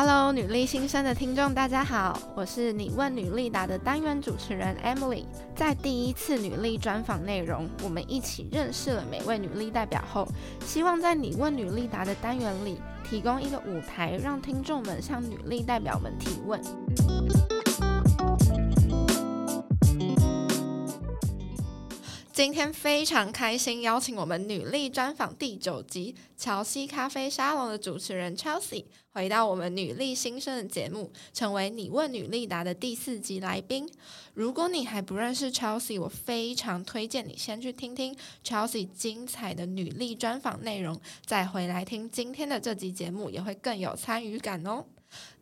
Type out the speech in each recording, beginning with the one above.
Hello，女力新生的听众，大家好，我是你问女力答的单元主持人 Emily。在第一次女力专访内容，我们一起认识了每位女力代表后，希望在你问女力答的单元里，提供一个舞台，让听众们向女力代表们提问。今天非常开心，邀请我们女力专访第九集乔西咖啡沙龙的主持人 Chelsea 回到我们女力新生的节目，成为你问女力答的第四集来宾。如果你还不认识 Chelsea，我非常推荐你先去听听 Chelsea 精彩的女力专访内容，再回来听今天的这集节目，也会更有参与感哦。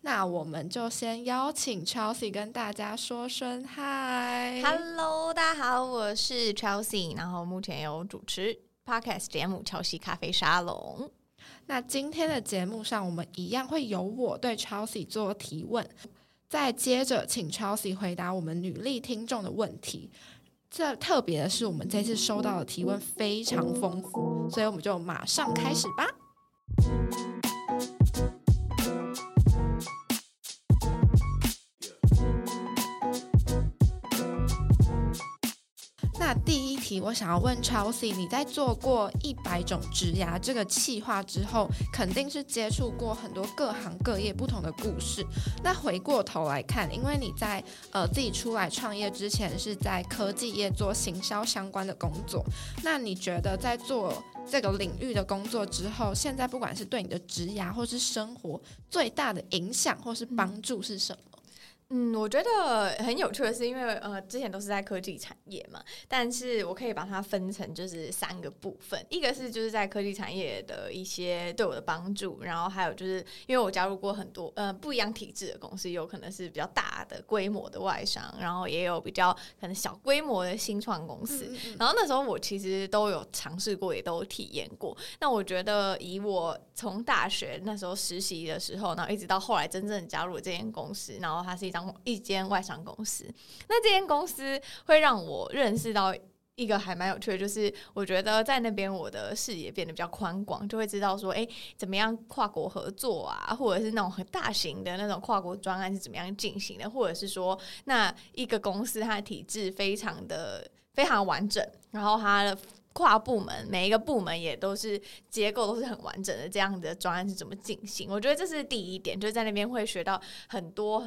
那我们就先邀请 Chelsea 跟大家说声嗨。Hello，大家好，我是 Chelsea，然后目前有主持 Podcast 节目《乔西咖啡沙龙》。那今天的节目上，我们一样会由我对 Chelsea 做提问，再接着请 Chelsea 回答我们女力听众的问题。这特别的是，我们这次收到的提问非常丰富，所以我们就马上开始吧。那第一题，我想要问 Chelsea，你在做过一百种职涯这个企划之后，肯定是接触过很多各行各业不同的故事。那回过头来看，因为你在呃自己出来创业之前是在科技业做行销相关的工作，那你觉得在做这个领域的工作之后，现在不管是对你的职涯或是生活最大的影响或是帮助是什么？嗯，我觉得很有趣的是，因为呃，之前都是在科技产业嘛，但是我可以把它分成就是三个部分，一个是就是在科技产业的一些对我的帮助，然后还有就是因为我加入过很多呃不一样体制的公司，有可能是比较大的规模的外商，然后也有比较可能小规模的新创公司，嗯嗯，然后那时候我其实都有尝试过，也都体验过。那我觉得以我从大学那时候实习的时候，然后一直到后来真正加入这间公司，然后它是一一间外商公司，那这间公司会让我认识到一个还蛮有趣的，就是我觉得在那边我的视野变得比较宽广，就会知道说，哎，怎么样跨国合作啊，或者是那种很大型的那种跨国专案是怎么样进行的，或者是说，那一个公司它的体制非常的非常完整，然后它的。跨部门每一个部门也都是结构都是很完整的，这样的专案是怎么进行？我觉得这是第一点，就是在那边会学到很多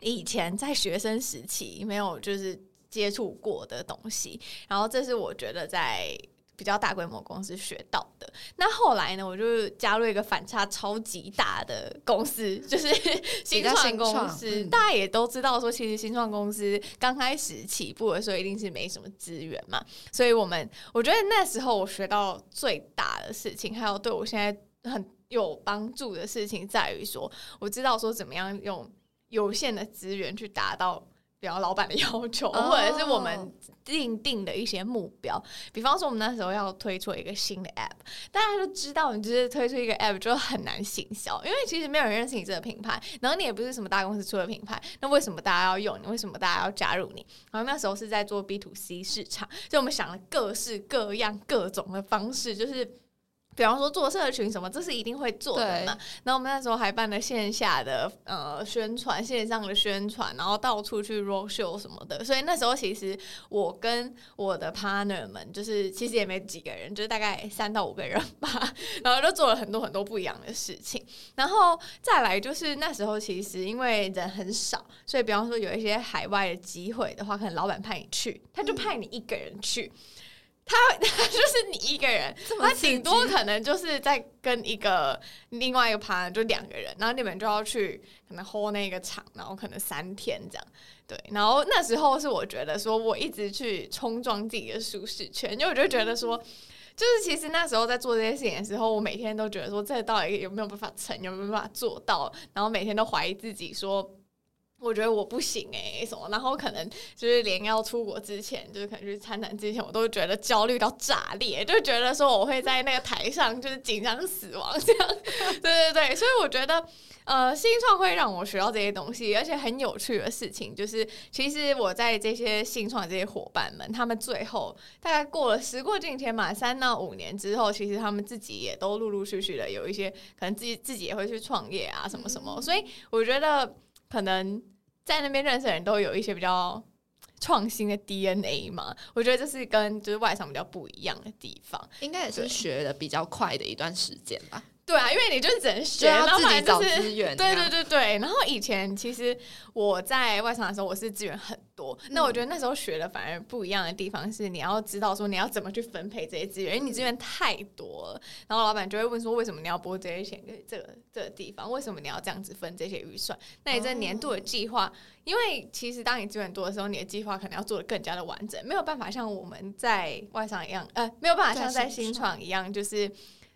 以前在学生时期没有就是接触过的东西，然后这是我觉得在。比较大规模公司学到的，那后来呢，我就加入一个反差超级大的公司，就是 新创公司。嗯、大家也都知道，说其实新创公司刚开始起步的时候，一定是没什么资源嘛。所以我们我觉得那时候我学到最大的事情，还有对我现在很有帮助的事情，在于说，我知道说怎么样用有限的资源去达到。比方老板的 要求，或者是我们定定的一些目标。Oh. 比方说，我们那时候要推出一个新的 App，大家都知道，你就是推出一个 App 就很难行销，因为其实没有人认识你这个品牌，然后你也不是什么大公司出的品牌，那为什么大家要用你？为什么大家要加入你？然后那时候是在做 B to C 市场，所以我们想了各式各样、各种的方式，就是。比方说做社群什么，这是一定会做的嘛。然后我们那时候还办了线下的呃宣传，线上的宣传，然后到处去 road show 什么的。所以那时候其实我跟我的 partner 们，就是其实也没几个人，就是大概三到五个人吧。然后就做了很多很多不一样的事情。然后再来就是那时候其实因为人很少，所以比方说有一些海外的机会的话，可能老板派你去，他就派你一个人去。嗯他他 就是你一个人，他顶多可能就是在跟一个另外一个 partner 就两个人，然后你们就要去可能 hold 那个场，然后可能三天这样，对。然后那时候是我觉得说，我一直去冲撞自己的舒适圈，因为我就觉得说，就是其实那时候在做这些事情的时候，我每天都觉得说，这到底有没有办法成，有没有办法做到，然后每天都怀疑自己说。我觉得我不行哎、什么？然后可能就是连要出国之前，就是可能去参展之前，我都觉得焦虑到炸裂，就觉得说我会在那个台上就是紧张死亡这样。对对对，所以我觉得呃，新创会让我学到这些东西，而且很有趣的事情就是，其实我在这些新创的这些伙伴们，他们最后大概过了时过境迁嘛，三到五年之后，其实他们自己也都陆陆续续的有一些可能自己自己也会去创业啊，什么什么。所以我觉得可能。在那边认识的人都有一些比较创新的 DNA 嘛，我觉得这是跟就是外商比较不一样的地方，应该也是学的比较快的一段时间吧。对啊，因为你就只能学，然后自己找资源。对对对对，然后以前其实我在外商的时候，我是资源很多。嗯、那我觉得那时候学的反而不一样的地方是，你要知道说你要怎么去分配这些资源，因为你资源太多了。然后老板就会问说，为什么你要拨这些钱给这个这个地方？为什么你要这样子分这些预算？那你这年度的计划，哦、因为其实当你资源多的时候，你的计划可能要做的更加的完整，没有办法像我们在外商一样，呃，没有办法像在新创一样，就是。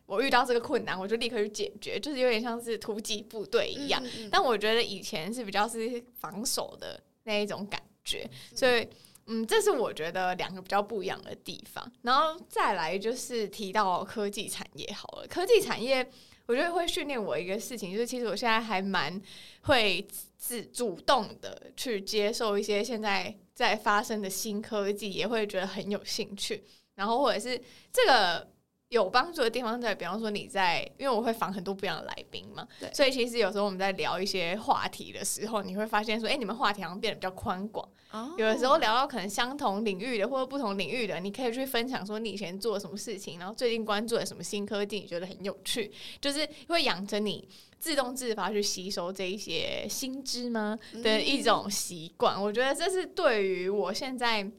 我遇到这个困难，我就立刻去解决，就是有点像是突击部队一样。嗯嗯、但我觉得以前是比较是防守的那一种感觉，嗯、所以嗯，这是我觉得两个比较不一样的地方。然后再来就是提到科技产业好了，科技产业我觉得会训练我一个事情，就是其实我现在还蛮会自主动的去接受一些现在在发生的新科技，也会觉得很有兴趣。然后或者是这个。有帮助的地方在，比方说你在，因为我会访很多不一样的来宾嘛，对所以其实有时候我们在聊一些话题的时候，你会发现说，哎、欸，你们话题好像变得比较宽广。哦、有的时候聊到可能相同领域的或者不同领域的，你可以去分享说你以前做了什么事情，然后最近关注了什么新科技，你觉得很有趣，就是会养成你自动自发去吸收这一些新知吗的一种习惯。嗯、我觉得这是对于我现在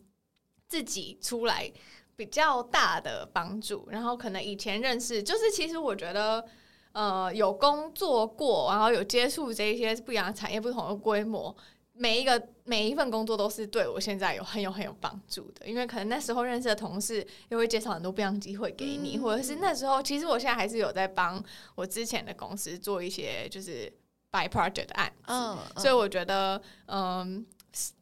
自己出来。比较大的帮助，然后可能以前认识，就是其实我觉得，呃，有工作过，然后有接触这一些不一样的产业、不同的规模，每一个每一份工作都是对我现在有很有很有帮助的，因为可能那时候认识的同事又会介绍很多不一样机会给你，嗯、或者是那时候，其实我现在还是有在帮我之前的公司做一些就是 by project 的案子，所以我觉得，嗯，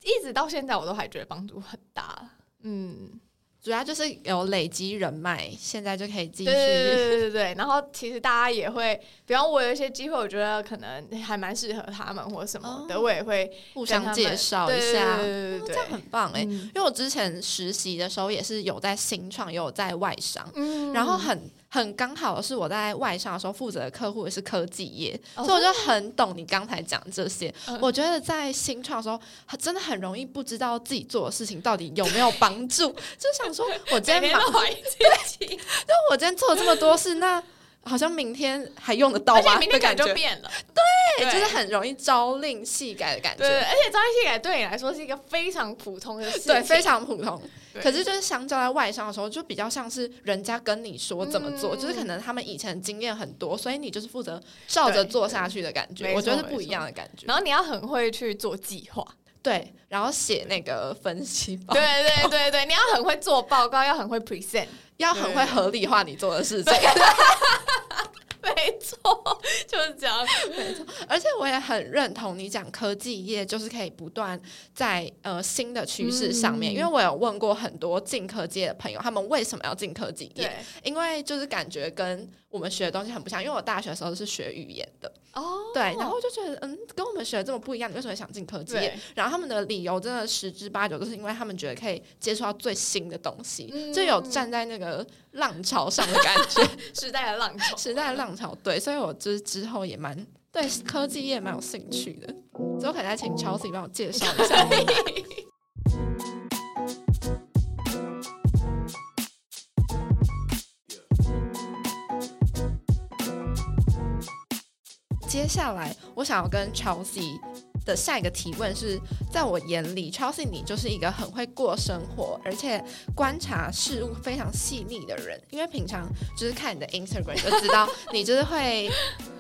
一直到现在我都还觉得帮助很大，嗯。主要就是有累积人脉，现在就可以继续。对对对对对。然后其实大家也会，比方我有一些机会，我觉得可能还蛮适合他们或什么的，哦、我也会互相介绍一下。对对对对，这样很棒哎！嗯、因为我之前实习的时候也是有在新创，也有在外商，嗯、然后很。很刚好的是，我在外商的时候负责的客户也是科技业，哦、所以我就很懂你刚才讲这些。嗯、我觉得在新创的时候，真的很容易不知道自己做的事情到底有没有帮助，就想说我今天忙，对，就我今天做了这么多事，那。好像明天还用得到吗？明天感觉就变了，对，对就是很容易朝令夕改的感觉。对，而且朝令夕改对你来说是一个非常普通的事情，对，非常普通。对可是就是相较在外商的时候，就比较像是人家跟你说怎么做，嗯、就是可能他们以前经验很多，所以你就是负责照着做下去的感觉。我觉得是不一样的感觉。然后你要很会去做计划，对，然后写那个分析报告，对对对对，你要很会做报告，要很会 present。要很会合理化你做的事情，没错，就是这样，没错。而且我也很认同你讲科技业就是可以不断在呃新的趋势上面，嗯、因为我有问过很多进科技的朋友，他们为什么要进科技业？因为就是感觉跟我们学的东西很不像，因为我大学的时候是学语言的哦，对，然后我就觉得嗯，跟我们学的这么不一样，你为什么想进科技业？然后他们的理由真的十之八九都是因为他们觉得可以接触到最新的东西，嗯、就有站在那个浪潮上的感觉，时代的浪潮，时代的浪潮，对，所以我就是之后也蛮对科技业蛮有兴趣的，之后可能再请 Chelsea 帮我介绍一下。接下来，我想要跟 Chelsea 的下一个提问是，在我眼里，Chelsea 你就是一个很会过生活，而且观察事物非常细腻的人。因为平常就是看你的 Instagram 就知道，你就是会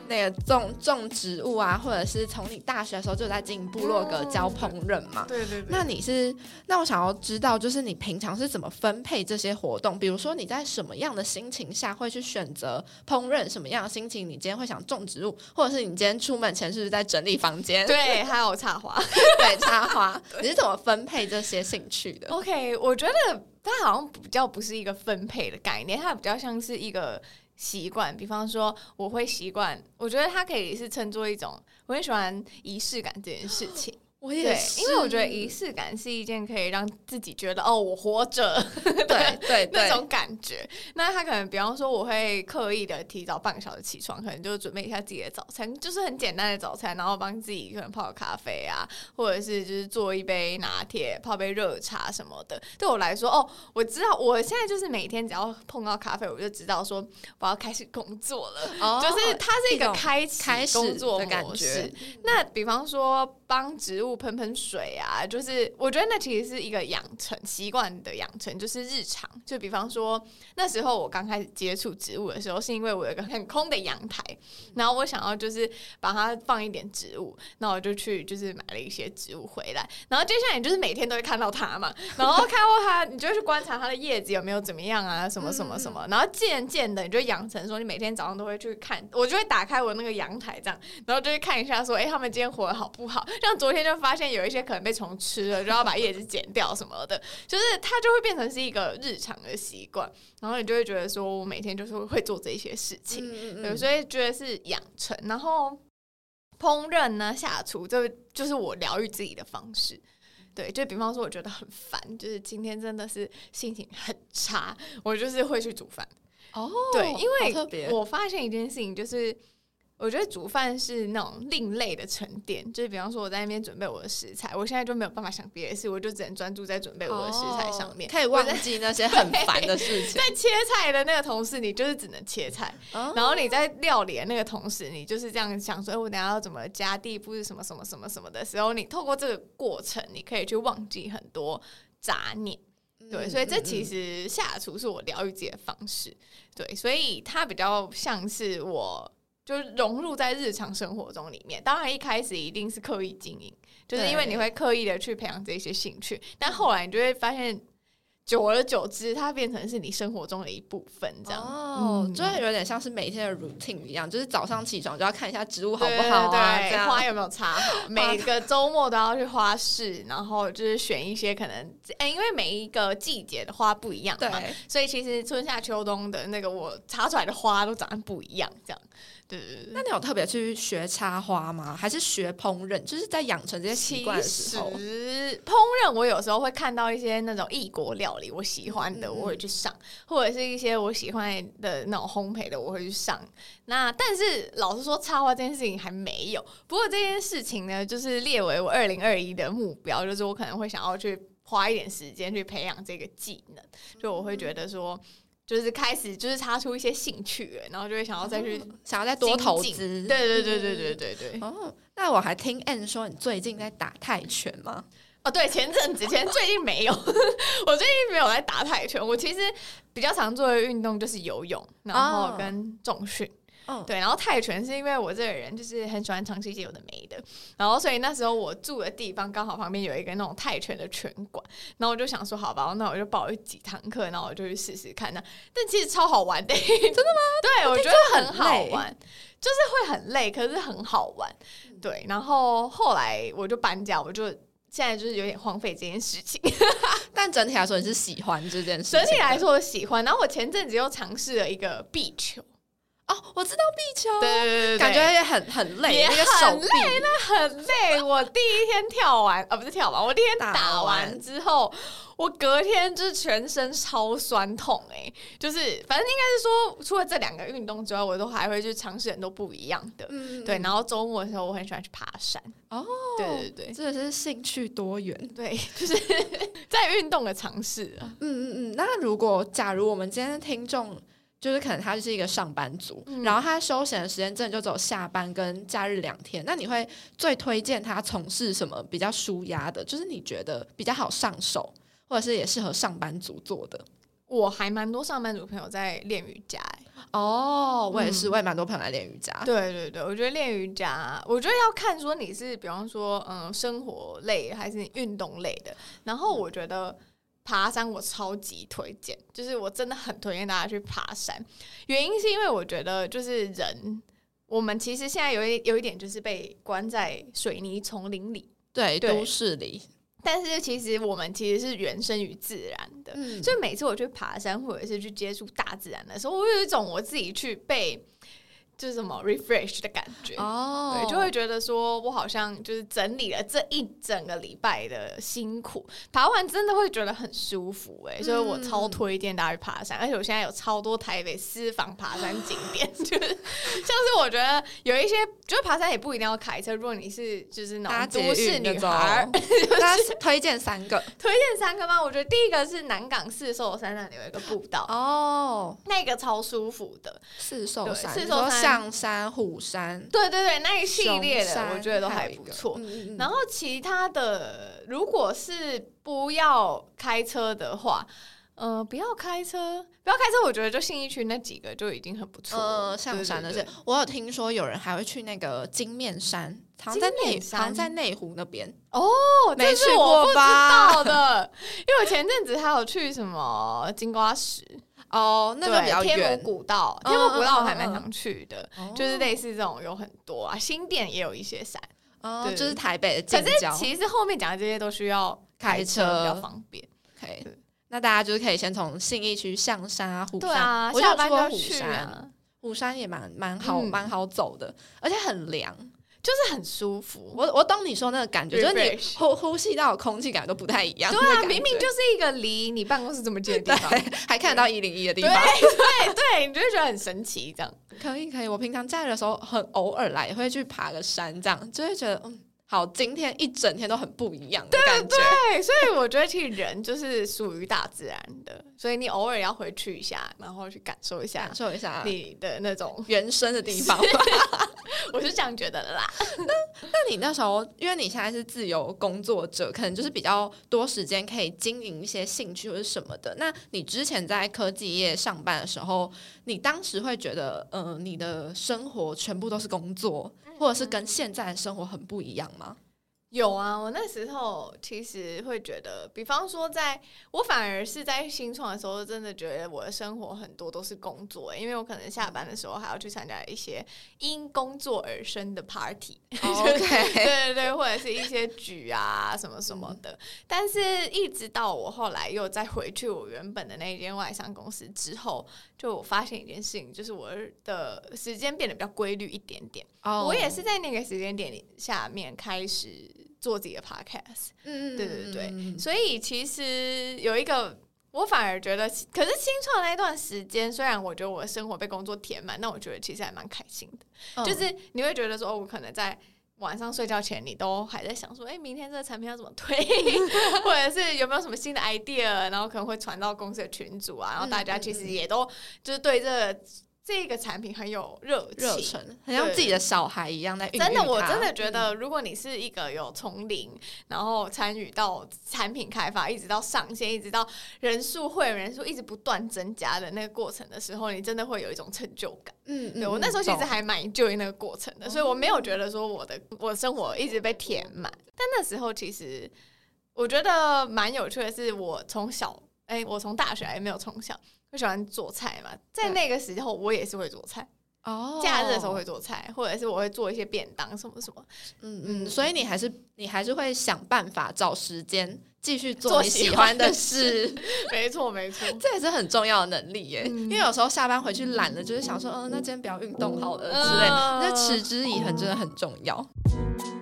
那个种种植物啊，或者是从你大学的时候就在经营部落格教烹饪嘛？对对对。那你是，那我想要知道，就是你平常是怎么分配这些活动？比如说你在什么样的心情下会去选择烹饪？什么样的心情你今天会想种植物？或者是你今天出门前是不是在整理房间？对，还有插花，对，插花。你是怎么分配这些兴趣的？OK，我觉得它好像比较不是一个分配的概念，它比较像是一个。习惯，比方说，我会习惯，我觉得它可以是称作一种，我很喜欢仪式感这件事情。我也是，因为我觉得仪式感是一件可以让自己觉得哦，我活着，对 对，对那种感觉。那他可能，比方说，我会刻意的提早半个小时起床，可能就准备一下自己的早餐，就是很简单的早餐，然后帮自己可能泡个咖啡啊，或者是就是做一杯拿铁，泡杯热茶什么的。对我来说，哦，我知道，我现在就是每天只要碰到咖啡，我就知道说我要开始工作了，哦、就是它是一个开启工作的感觉。那比方说，帮植物。喷喷水啊，就是我觉得那其实是一个养成习惯的养成，就是日常。就比方说那时候我刚开始接触植物的时候，是因为我有一个很空的阳台，然后我想要就是把它放一点植物，那我就去就是买了一些植物回来，然后接下来你就是每天都会看到它嘛，然后看到它，你就会去观察它的叶子有没有怎么样啊，什么什么什么，然后渐渐的你就养成说你每天早上都会去看，我就会打开我那个阳台这样，然后就会看一下说，哎，他们今天活得好不好？像昨天就。发现有一些可能被虫吃了，就要把叶子剪掉什么的，就是它就会变成是一个日常的习惯，然后你就会觉得说，我每天就是会做这些事情，嗯嗯对，所以觉得是养成。然后烹饪呢，下厨就就是我疗愈自己的方式，对，就比方说我觉得很烦，就是今天真的是心情很差，我就是会去煮饭。哦，对，因为我发现一件事情就是。我觉得煮饭是那种另类的沉淀，就是比方说我在那边准备我的食材，我现在就没有办法想别的事，我就只能专注在准备我的食材上面，可以忘记那些很烦的事情。在切菜的那个同时，你就是只能切菜，然后你在料理的那个同时，你就是这样想说，哎，我等下要怎么加地步是什么什么什么什么的时候，你透过这个过程，你可以去忘记很多杂念。对，所以这其实下厨是我疗愈自己的方式。对，所以它比较像是我。就是融入在日常生活中里面，当然一开始一定是刻意经营，就是因为你会刻意的去培养这些兴趣，但后来你就会发现，久而久之，它变成是你生活中的一部分，这样。哦，嗯、就会有点像是每天的 routine 一样，就是早上起床就要看一下植物好不好啊，对，花有没有插好，每个周末都要去花市，然后就是选一些可能，哎、欸，因为每一个季节的花不一样嘛，对，所以其实春夏秋冬的那个我插出来的花都长得不一样，这样。对，对那你有特别去学插花吗？还是学烹饪？就是在养成这些习惯的时候。烹饪，我有时候会看到一些那种异国料理，我喜欢的，我会去上；嗯、或者是一些我喜欢的那种烘焙的，我会去上。那但是老实说，插花这件事情还没有。不过这件事情呢，就是列为我二零二一的目标，就是我可能会想要去花一点时间去培养这个技能。就我会觉得说。就是开始就是擦出一些兴趣，然后就会想要再去、哦、想要再多投资。对对对对对对对。哦，那我还听 Ann 说你最近在打泰拳吗？哦，对，前阵子前最近没有，我最近没有在打泰拳。我其实比较常做的运动就是游泳，然后跟重训。哦嗯，对，然后泰拳是因为我这个人就是很喜欢尝试一些有的没的，然后所以那时候我住的地方刚好旁边有一个那种泰拳的拳馆，然后我就想说好吧，那我就报了几堂课，然后我就去试试看那，但其实超好玩的，真的吗？对，我觉得很好玩，就是会很累，可是很好玩。对，然后后来我就搬家，我就现在就是有点荒废这件事情，但整体来说你是喜欢这件事，整体来说我喜欢。然后我前阵子又尝试了一个壁球。哦，我知道壁球，对对对对，感觉也很很累，也很累，那很累。我第一天跳完，啊，不是跳完，我第一天打完之后，我隔天就是全身超酸痛，哎，就是反正应该是说，除了这两个运动之外，我都还会去尝试很多不一样的，嗯，对。然后周末的时候，我很喜欢去爬山，哦，对对对，真的是兴趣多元，对，就是在运动的尝试啊，嗯嗯嗯。那如果假如我们今天的听众。就是可能他就是一个上班族，嗯、然后他休闲的时间真的就只有下班跟假日两天。那你会最推荐他从事什么比较舒压的？就是你觉得比较好上手，或者是也适合上班族做的？我还蛮多上班族朋友在练瑜伽，欸，哦，我也是，嗯、我也蛮多朋友来练瑜伽。对对对，我觉得练瑜伽，我觉得要看说你是，比方说，嗯，生活类还是运动类的。然后我觉得爬山我超级推荐，就是我真的很推荐大家去爬山。原因是因为我觉得就是人，我们其实现在有一有一点就是被关在水泥丛林里，对，对都市里。但是其实我们其实是原生于自然的，嗯，所以每次我去爬山或者是去接触大自然的时候，我有一种我自己去被。就是什么 refresh 的感觉哦，oh. 对，就会觉得说我好像就是整理了这一整个礼拜的辛苦，爬完真的会觉得很舒服哎、欸，所以我超推荐大家去爬山，而且我现在有超多台北私房爬山景点，就是像是我觉得有一些，就是爬山也不一定要开车，如果你是就是那种都市女孩，大家推荐三个，推荐三个吗？我觉得第一个是南港四兽山那里有一个步道哦，oh. 那个超舒服的四兽山，四兽山。象山、虎山，对对对，那一系列的我觉得都还不错。嗯嗯，然后其他的，如果是不要开车的话，呃，不要开车，不要开车，我觉得就信义区那几个就已经很不错。呃，象山的是，我有听说有人还会去那个金面山，好像在内，好像在内湖那边。哦，没去过吧？这是我不知道的，因为我前阵子还有去什么金瓜石。哦，那个比较远。天母古道，天母古道我还蛮想去的，嗯、就是类似这种有很多啊，新店也有一些山，哦，就是台北的近郊。可是其实后面讲的这些都需要开车比较方便。可以，那大家就是可以先从信义区象山啊、虎山，啊、我就去过虎山，虎山也蛮蛮好，蛮、嗯、好走的，而且很凉。就是很舒服，我我懂你说那个感觉，就是你呼呼吸到空气感都不太一样。对啊，明明就是一个离你办公室这么近的地方，还看得到一零一的地方，对对 对，你就会觉得很神奇。这样可以可以，我平常假日的时候很偶尔来，也会去爬个山，这样就会觉得嗯。好，今天一整天都很不一样的感觉。对对，所以我觉得其实人就是属于大自然的，所以你偶尔要回去一下，然后去感受一下，感受一下你的那种原生的地方。我是这样觉得的啦。那那你那时候，因为你现在是自由工作者，可能就是比较多时间可以经营一些兴趣或者什么的。那你之前在科技业上班的时候，你当时会觉得，嗯、呃，你的生活全部都是工作？或者是跟现在的生活很不一样吗？有啊，我那时候其实会觉得，比方说在，在我反而是在新创的时候，真的觉得我的生活很多都是工作，因为我可能下班的时候还要去参加一些因工作而生的 party，对对对，或者是一些局啊什么什么的。嗯、但是，一直到我后来又再回去我原本的那间外商公司之后，就我发现一件事情，就是我的时间变得比较规律一点点。Oh. 我也是在那个时间点下面开始。做自己的 podcast，嗯，对对对，所以其实有一个，我反而觉得，可是新创那段时间，虽然我觉得我的生活被工作填满，但我觉得其实还蛮开心的。嗯、就是你会觉得说，哦，我可能在晚上睡觉前，你都还在想说，哎，明天这个产品要怎么推，或者是有没有什么新的 idea，然后可能会传到公司的群组啊，然后大家其实也都就是对这个。这个产品很有热热忱，很像自己的小孩一样在运。真的，我真的觉得，如果你是一个有从零，然后参与到产品开发，一直到上线，一直到人数会员人数一直不断增加的那个过程的时候，你真的会有一种成就感。嗯，对，我那时候其实还蛮 enjoy 那个过程的，所以我没有觉得说我的我生活一直被填满。但那时候其实我觉得蛮有趣的是，我从小哎，我从大学还没有从小。我喜欢做菜嘛，在那个时候我也是会做菜哦。假日的时候会做菜，或者是我会做一些便当什么什么。嗯嗯，所以你还是你还是会想办法找时间继续做你喜欢的事。没错没错，这也是很重要的能力耶。因为有时候下班回去懒了，就是想说，嗯，那今天不要运动好了之类，那持之以恒真的很重要。那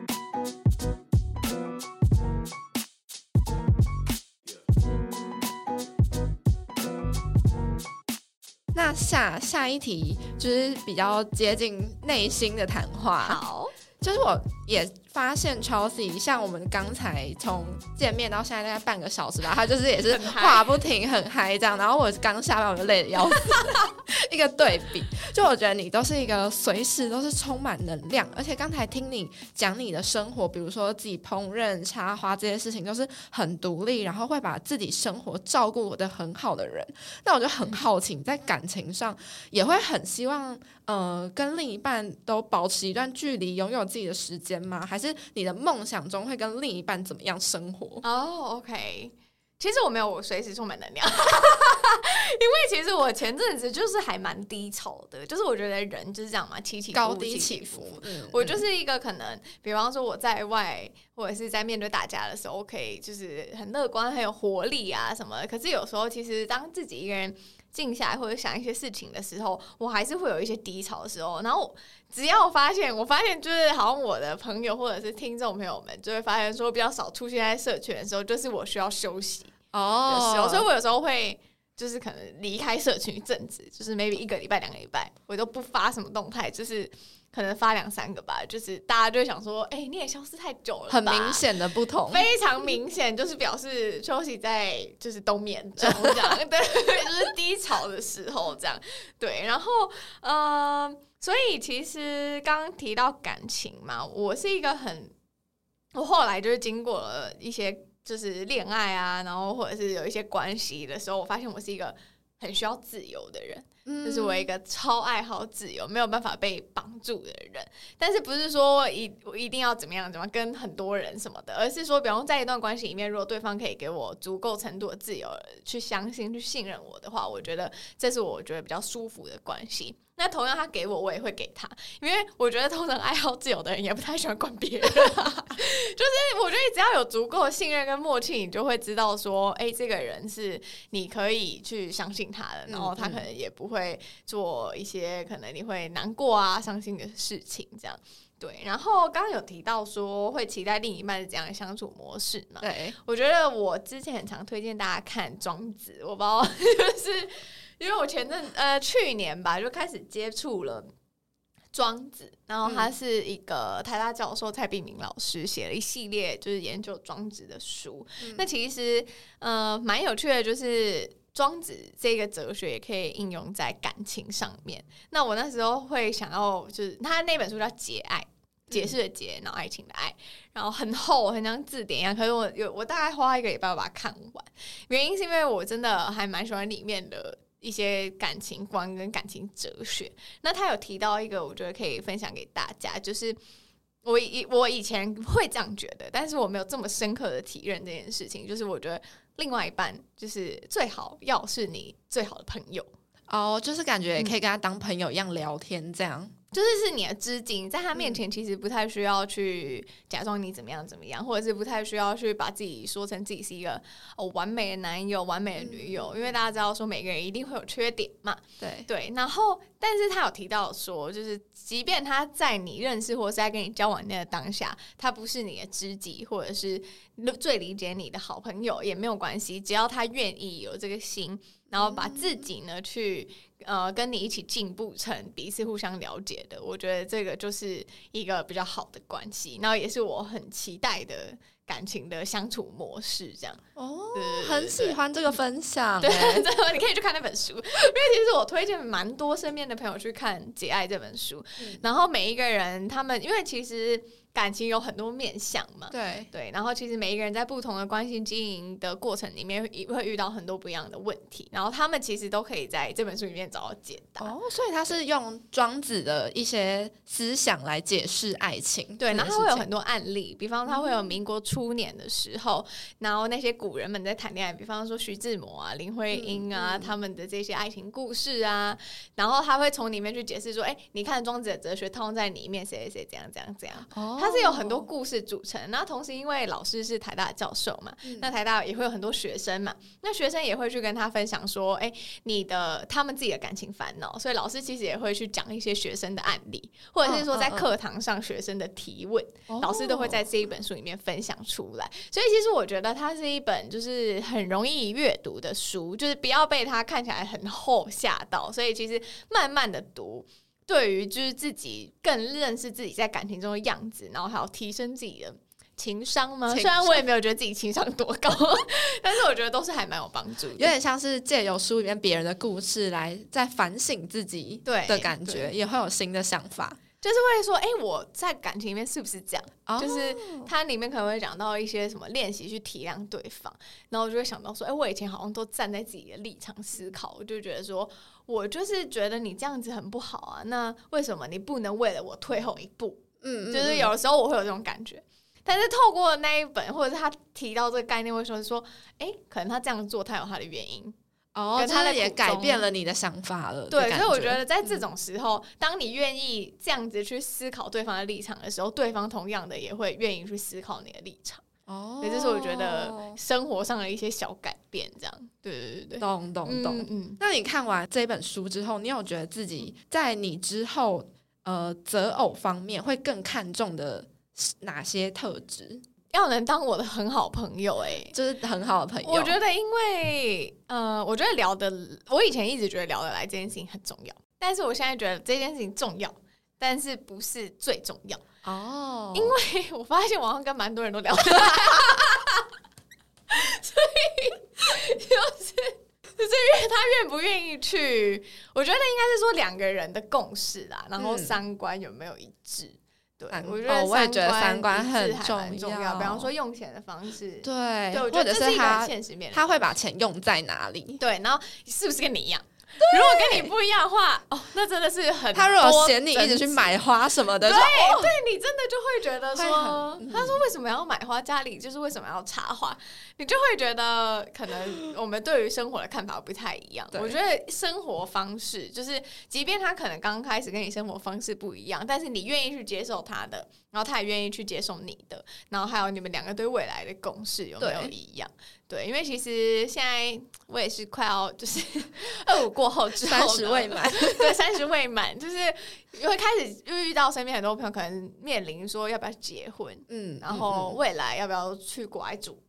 下下一题就是比较接近内心的谈话。好，就是我也发现 Chelsea 像我们刚才从见面到现在大概半个小时吧，他就是也是话不停，很嗨这样。然后我刚下班我就累得要死，一个对比，就我觉得你都是一个随时都是充满能量，而且刚才听你讲你的生活，比如说自己烹饪、插花这些事情，都是很独立，然后会把自己生活照顾的很好的人。那我就很好奇，在感情上也会很希望，呃，跟另一半都保持一段距离，拥有自己的时间吗？还是你的梦想中会跟另一半怎么样生活？哦、oh，OK。其实我没有，我随时充满能量，因为其实我前阵子就是还蛮低潮的，就是我觉得人就是这样嘛，起起高低起伏。嗯，我就是一个可能，比方说我在外或者是在面对大家的时候，可以就是很乐观、很有活力啊什么的。可是有时候，其实当自己一个人静下来或者想一些事情的时候，我还是会有一些低潮的时候。然后只要我发现，我发现就是好像我的朋友或者是听众朋友们就会发现说，比较少出现在社群的时候，就是我需要休息。哦，oh. 所以，我有时候会就是可能离开社群一阵子，就是 maybe 一个礼拜、两个礼拜，我都不发什么动态，就是可能发两三个吧。就是大家就会想说，哎、欸，你也消失太久了，很明显的不同，非常明显，就是表示休息在就是冬眠中这样，对，就是吵的时候这样。对，然后嗯、呃，所以其实刚刚提到感情嘛，我是一个很，我后来就是经过了一些。就是恋爱啊，然后或者是有一些关系的时候，我发现我是一个很需要自由的人，嗯、就是我一个超爱好自由，没有办法被绑住的人。但是不是说一我一定要怎么样怎么样跟很多人什么的，而是说，比方在一段关系里面，如果对方可以给我足够程度的自由，去相信、去信任我的话，我觉得这是我觉得比较舒服的关系。那同样，他给我，我也会给他，因为我觉得通常爱好自由的人也不太喜欢管别人，就是我觉得只要有足够的信任跟默契，你就会知道说，哎、欸，这个人是你可以去相信他的，然后他可能也不会做一些可能你会难过啊、伤心的事情，这样对。然后刚刚有提到说会期待另一半是怎样的相处模式嘛？对，我觉得我之前很常推荐大家看《庄子》，我不知道 就是。因为我前阵呃去年吧就开始接触了庄子，然后他是一个台大教授蔡碧明老师写了一系列就是研究庄子的书。嗯、那其实呃蛮有趣的，就是庄子这个哲学也可以应用在感情上面。那我那时候会想要就是他那本书叫《解爱》，解释的解，然后爱情的爱，然后很厚，很像字典一样。可是我有我大概花一个礼拜把它看完，原因是因为我真的还蛮喜欢里面的。一些感情观跟感情哲学，那他有提到一个，我觉得可以分享给大家，就是我以我以前会这样觉得，但是我没有这么深刻的体认这件事情，就是我觉得另外一半就是最好要是你最好的朋友。哦，就是感觉也可以跟他当朋友一样聊天这样。就是是你的知己，在他面前其实不太需要去假装你怎么样怎么样，或者是不太需要去把自己说成自己是一个哦完美的男友、完美的女友，因为大家知道说每个人一定会有缺点嘛。对。对，然后但是他有提到说，就是即便他在你认识或者是在跟你交往那个当下，他不是你的知己，或者是最理解你的好朋友也没有关系，只要他愿意有这个心，然后把自己呢去。呃，跟你一起进步成彼此互相了解的，我觉得这个就是一个比较好的关系，然后也是我很期待的感情的相处模式，这样哦，很喜欢这个分享，对，这个你可以去看那本书，因为其实我推荐蛮多身边的朋友去看《解爱》这本书，嗯、然后每一个人他们，因为其实。感情有很多面向嘛，对。对，然后其实每一个人在不同的关系经营的过程里面，也会遇到很多不一样的问题，然后他们其实都可以在这本书里面找到解答。哦，所以他是用庄子的一些思想来解释爱情，对，然后他会有很多案例，比方他会有民国初年的时候，嗯、然后那些古人们在谈恋爱，比方说徐志摩啊、林徽因啊，嗯嗯、他们的这些爱情故事啊，然后他会从里面去解释说，哎，你看庄子的哲学套用在里面，谁谁谁这样这样这样，哦。它是有很多故事组成，那同时因为老师是台大的教授嘛，嗯、那台大也会有很多学生嘛，那学生也会去跟他分享说，哎、欸，你的他们自己的感情烦恼，所以老师其实也会去讲一些学生的案例，或者是说在课堂上学生的提问，哦、老师都会在这一本书里面分享出来。所以其实我觉得它是一本就是很容易阅读的书，就是不要被它看起来很厚吓到，所以其实慢慢的读。对于就是自己更认识自己在感情中的样子，然后还有提升自己的情商吗？商。虽然我也没有觉得自己情商多高，但是我觉得都是还蛮有帮助的。有点像是借由书里面别人的故事来在反省自己，对的感觉，也会有新的想法。就是会说，哎、欸，我在感情里面是不是这样？Oh. 就是它里面可能会讲到一些什么练习去体谅对方，然后我就会想到说，哎、欸，我以前好像都站在自己的立场思考，我就觉得说我就是觉得你这样子很不好啊，那为什么你不能为了我退后一步？嗯，就是有的时候我会有这种感觉，但是透过那一本，或者是他提到这个概念，会说是说，哎、欸，可能他这样做，他有他的原因。哦，他的也改变了你的想法了。对，所以我觉得在这种时候，嗯、当你愿意这样子去思考对方的立场的时候，对方同样的也会愿意去思考你的立场。哦，所以这是我觉得生活上的一些小改变，这样。对对对对，懂懂懂。嗯，嗯，那你看完这本书之后，你有觉得自己在你之后呃择偶方面会更看重的哪些特质？要能当我的很好朋友，欸，哎，就是很好的朋友。我觉得，因为呃，我觉得聊得，我以前一直觉得聊得来这件事情很重要，但是我现在觉得这件事情重要，但是不是最重要哦。因为我发现网上跟蛮多人都聊得来，所以就是就是因为他愿不愿意去，我觉得应该是说两个人的共识啦，然后三观有没有一致。嗯对，我觉得我也觉得三观很重要。比方说用钱的方式，对，对，或者是他现实面，他会把钱用在哪里？对，然后是不是跟你一样？如果跟你不一样的话，哦，那真的是很。他如果嫌你一直去买花什么的，对，对你真的就会觉得说，他说为什么要买花？家里就是为什么要插花？你就会觉得可能我们对于生活的看法不太一样。我觉得生活方式就是，即便他可能刚开始跟你生活方式不一样，但是你愿意去接受他的，然后他也愿意去接受你的，然后还有你们两个对未来的共识有没有一样？对，因为其实现在我也是快要就是 二五过后之后，三十未满，对，三十未满，就是会开始遇到身边很多朋友可能面临说要不要结婚，嗯，然后未来要不要去国外住，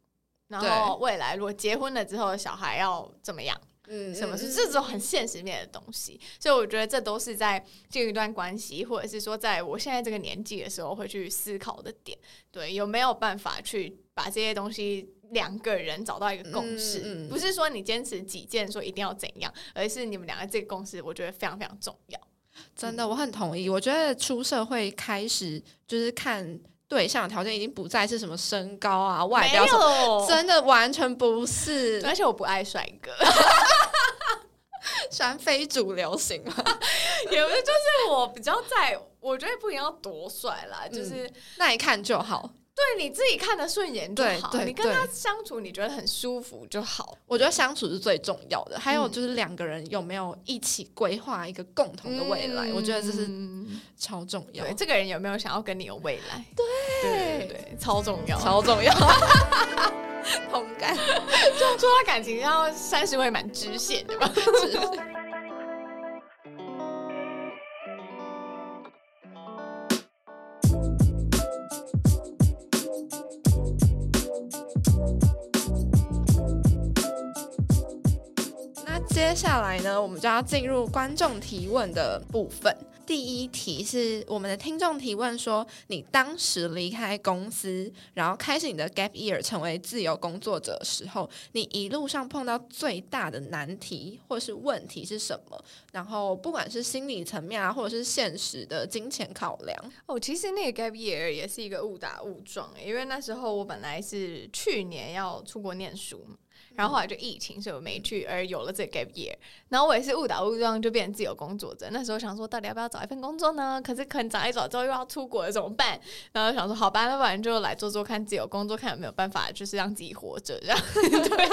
嗯、然后未来如果结婚了之后小孩要怎么样，嗯，什么是这种很现实面的东西，所以我觉得这都是在进一段关系，或者是说在我现在这个年纪的时候会去思考的点，对，有没有办法去把这些东西。两个人找到一个共识，嗯嗯、不是说你坚持己见，说一定要怎样，而是你们两个这个共识，我觉得非常非常重要。真的，我很同意。我觉得出社会开始就是看对象条件，已经不再是什么身高啊、外表，有真的完全不是。而且我不爱帅哥，喜欢非主流型嘛，也不是，就是我比较在，我觉得不一定要多帅啦，就是、嗯、看就好。对你自己看得顺眼就好，你跟他相处你觉得很舒服就好。我觉得相处是最重要的，还有就是两个人有没有一起规划一个共同的未来，我觉得这是超重要。对，这个人有没有想要跟你有未来？对对对，超重要，超重要。同感，就说到感情要三十位满直线对吧？下来呢，我们就要进入观众提问的部分。第一题是我们的听众提问说：你当时离开公司，然后开始你的 gap year，成为自由工作者的时候，你一路上碰到最大的难题或是问题是什么？然后不管是心理层面啊，或者是现实的金钱考量。哦，其实那个 gap year 也是一个误打误撞，因为那时候我本来是去年要出国念书。然后后来就疫情，所以我没去，而有了这个 gap year。然后我也是误打误撞就变成自由工作者。那时候想说，到底要不要找一份工作呢？可是可能找一找之后又要出国了，怎么办？然后想说，好吧，那不然就来做做看自由工作，看有没有办法，就是让自己活着这样。对。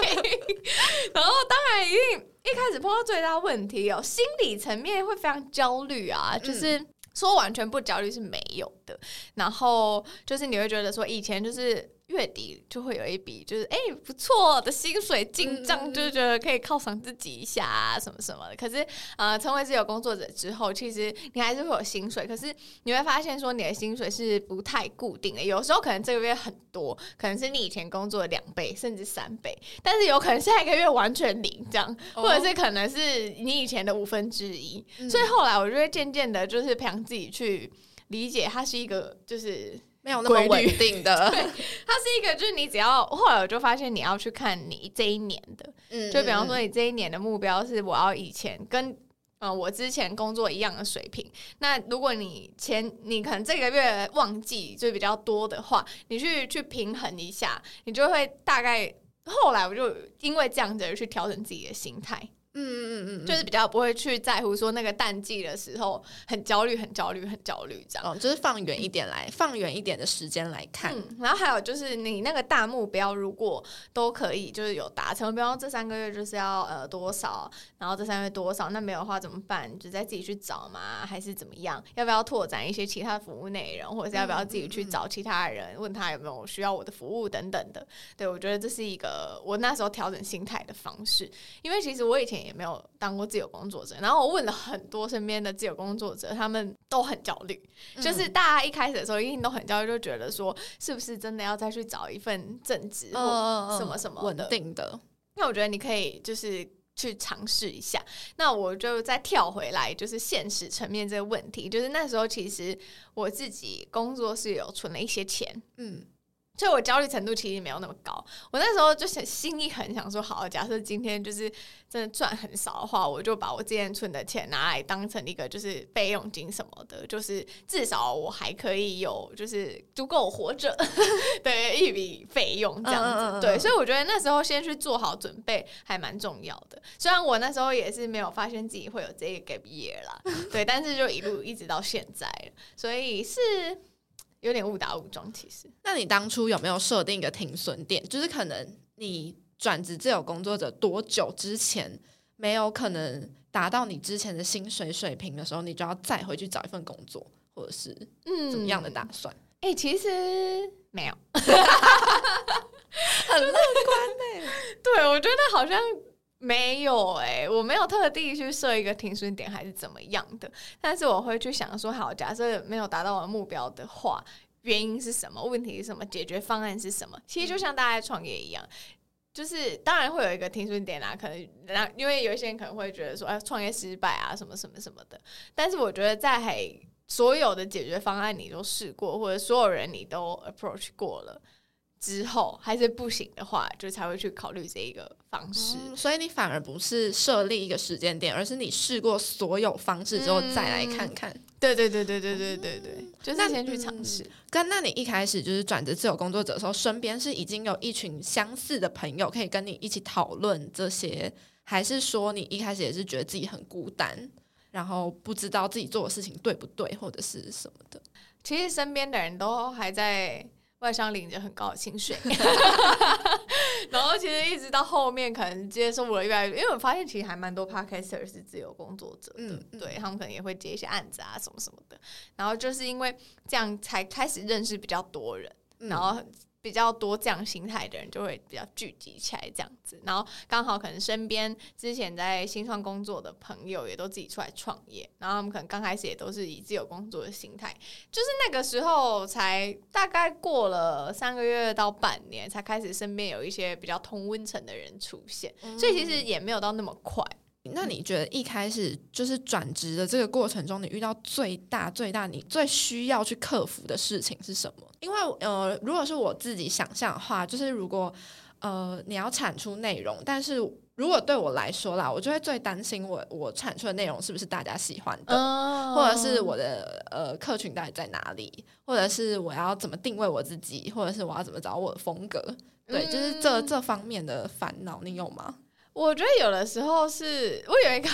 然后当然一定一开始碰到最大问题哦，心理层面会非常焦虑啊，就是。嗯说完全不焦虑是没有的，然后就是你会觉得说以前就是月底就会有一笔就是哎、欸、不错的薪水进账，嗯、就觉得可以犒赏自己一下啊什么什么的。可是呃，成为自由工作者之后，其实你还是会有薪水，可是你会发现说你的薪水是不太固定的。有时候可能这个月很多，可能是你以前工作的两倍甚至三倍，但是有可能下一个月完全零这样，或者是可能是你以前的五分之一。嗯、所以后来我就会渐渐的，就是培养自己去理解，它是一个就是。没有那么稳定的，对，它是一个，就是你只要后来我就发现，你要去看你这一年的，嗯，就比方说你这一年的目标是我要以前跟呃我之前工作一样的水平，那如果你前你可能这个月旺季就比较多的话，你去去平衡一下，你就会大概后来我就因为这样子而去调整自己的心态。嗯嗯嗯嗯，就是比较不会去在乎说那个淡季的时候很焦虑、很焦虑、很焦虑这样。哦，就是放远一点来，放远一点的时间来看。嗯，然后还有就是你那个大目标，如果都可以就是有达成，比方说这三个月就是要呃多少，然后这三个月多少，那没有的话怎么办？就再自己去找嘛？还是怎么样？要不要拓展一些其他服务内容，或者是要不要自己去找其他人，问他有没有需要我的服务等等的？对，我觉得这是一个我那时候调整心态的方式，因为其实我以前。也没有当过自由工作者，然后我问了很多身边的自由工作者，他们都很焦虑。嗯、就是大家一开始的时候一定都很焦虑，就觉得说是不是真的要再去找一份正职或什么什么的稳定的？那我觉得你可以就是去尝试一下。那我就再跳回来，就是现实层面这个问题，就是那时候其实我自己工作是有存了一些钱，嗯。所以我焦虑程度其实没有那么高。我那时候就想，心里很想说，好，假设今天就是真的赚很少的话，我就把我之前存的钱拿来当成一个就是备用金什么的，就是至少我还可以有就是足够活着 的一笔费用这样子。对，所以我觉得那时候先去做好准备还蛮重要的。虽然我那时候也是没有发现自己会有这个 gap year 啦，对，但是就一路一直到现在，所以是。有点误打误撞，其实。那你当初有没有设定一个停损点？就是可能你转职自由工作者多久之前没有可能达到你之前的薪水水平的时候，你就要再回去找一份工作，或者是嗯怎么样的打算？哎、嗯欸，其实没有，很乐观呢。对，我觉得好像。没有哎、我没有特地去设一个停损点还是怎么样的，但是我会去想说，好，假设没有达到我的目标的话，原因是什么？问题是什么？解决方案是什么？其实就像大家创业一样，就是当然会有一个停损点啊，可能那因为有一些人可能会觉得说，哎，创业失败啊，什么什么什么的。但是我觉得在所有的解决方案你都试过，或者所有人你都 approach 过了。之后还是不行的话，就才会去考虑这一个方式。嗯，所以你反而不是设立一个时间点，而是你试过所有方式之后再来看看。嗯，对对对对对对对对，嗯，就是先去尝试。跟那你一开始就是转职自由工作者的时候，身边是已经有一群相似的朋友可以跟你一起讨论这些，还是说你一开始也是觉得自己很孤单，然后不知道自己做的事情对不对，或者是什么的？其实身边的人都还在。外商领着很高的薪水，然后其实一直到后面可能接受我越来越，因为我发现其实还蛮多 podcaster 是自由工作者的，嗯，对他们可能也会接一些案子啊什么什么的，然后就是因为这样才开始认识比较多人，然后。比较多这样心态的人就会比较聚集起来这样子，然后刚好可能身边之前在新创工作的朋友也都自己出来创业，然后他们可能刚开始也都是以自由工作的心态，就是那个时候才大概过了三个月到半年，才开始身边有一些比较同温层的人出现，所以其实也没有到那么快。那你觉得一开始就是转职的这个过程中，你遇到最大最大你最需要去克服的事情是什么？因为呃，如果是我自己想象的话，就是如果呃你要产出内容，但是如果对我来说啦，我就会最担心我我产出的内容是不是大家喜欢的，oh. 或者是我的呃客群到底在哪里，或者是我要怎么定位我自己，或者是我要怎么找我的风格？对，就是这这方面的烦恼，你有吗？我觉得有的时候是我有一个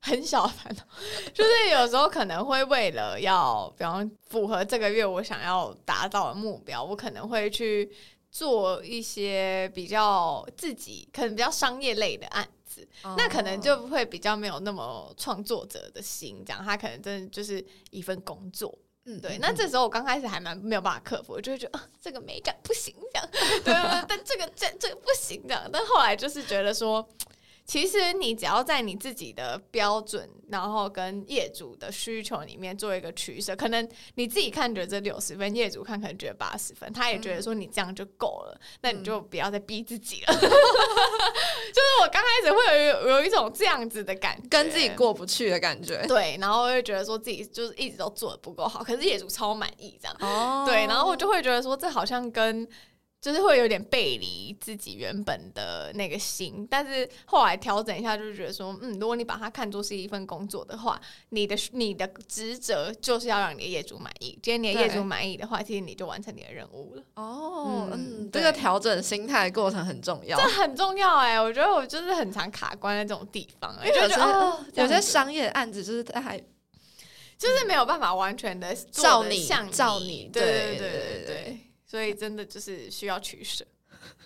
很小的烦恼，就是有时候可能会为了要，比方符合这个月我想要达到的目标，我可能会去做一些比较自己可能比较商业类的案子，哦、那可能就会比较没有那么创作者的心，这样他可能真的就是一份工作。嗯，对。那这时候我刚开始还蛮没有办法克服，我就会觉得啊，这个美感不行这样，对，但这个这这个不行这样。但后来就是觉得说。其实你只要在你自己的标准，然后跟业主的需求里面做一个取舍，可能你自己看觉得这六十分，业主看可能觉得八十分，他也觉得说你这样就够了，嗯、那你就不要再逼自己了。嗯、就是我刚开始会有有一种这样子的感觉，跟自己过不去的感觉。对，然后会觉得说自己就是一直都做的不够好，可是业主超满意这样。哦，对，然后我就会觉得说这好像跟。就是会有点背离自己原本的那个心，但是后来调整一下，就是觉得说，嗯，如果你把它看作是一份工作的话，你的你的职责就是要让你的业主满意。今天你的业主满意的话，其实你就完成你的任务了。哦，嗯，这个调整心态的过程很重要，这很重要哎、欸。我觉得我就是很常卡关在这种地方、欸，因为有些、哦、有些商业案子就是他还就是没有办法完全的照你照你，对对对对对。所以真的就是需要取舍，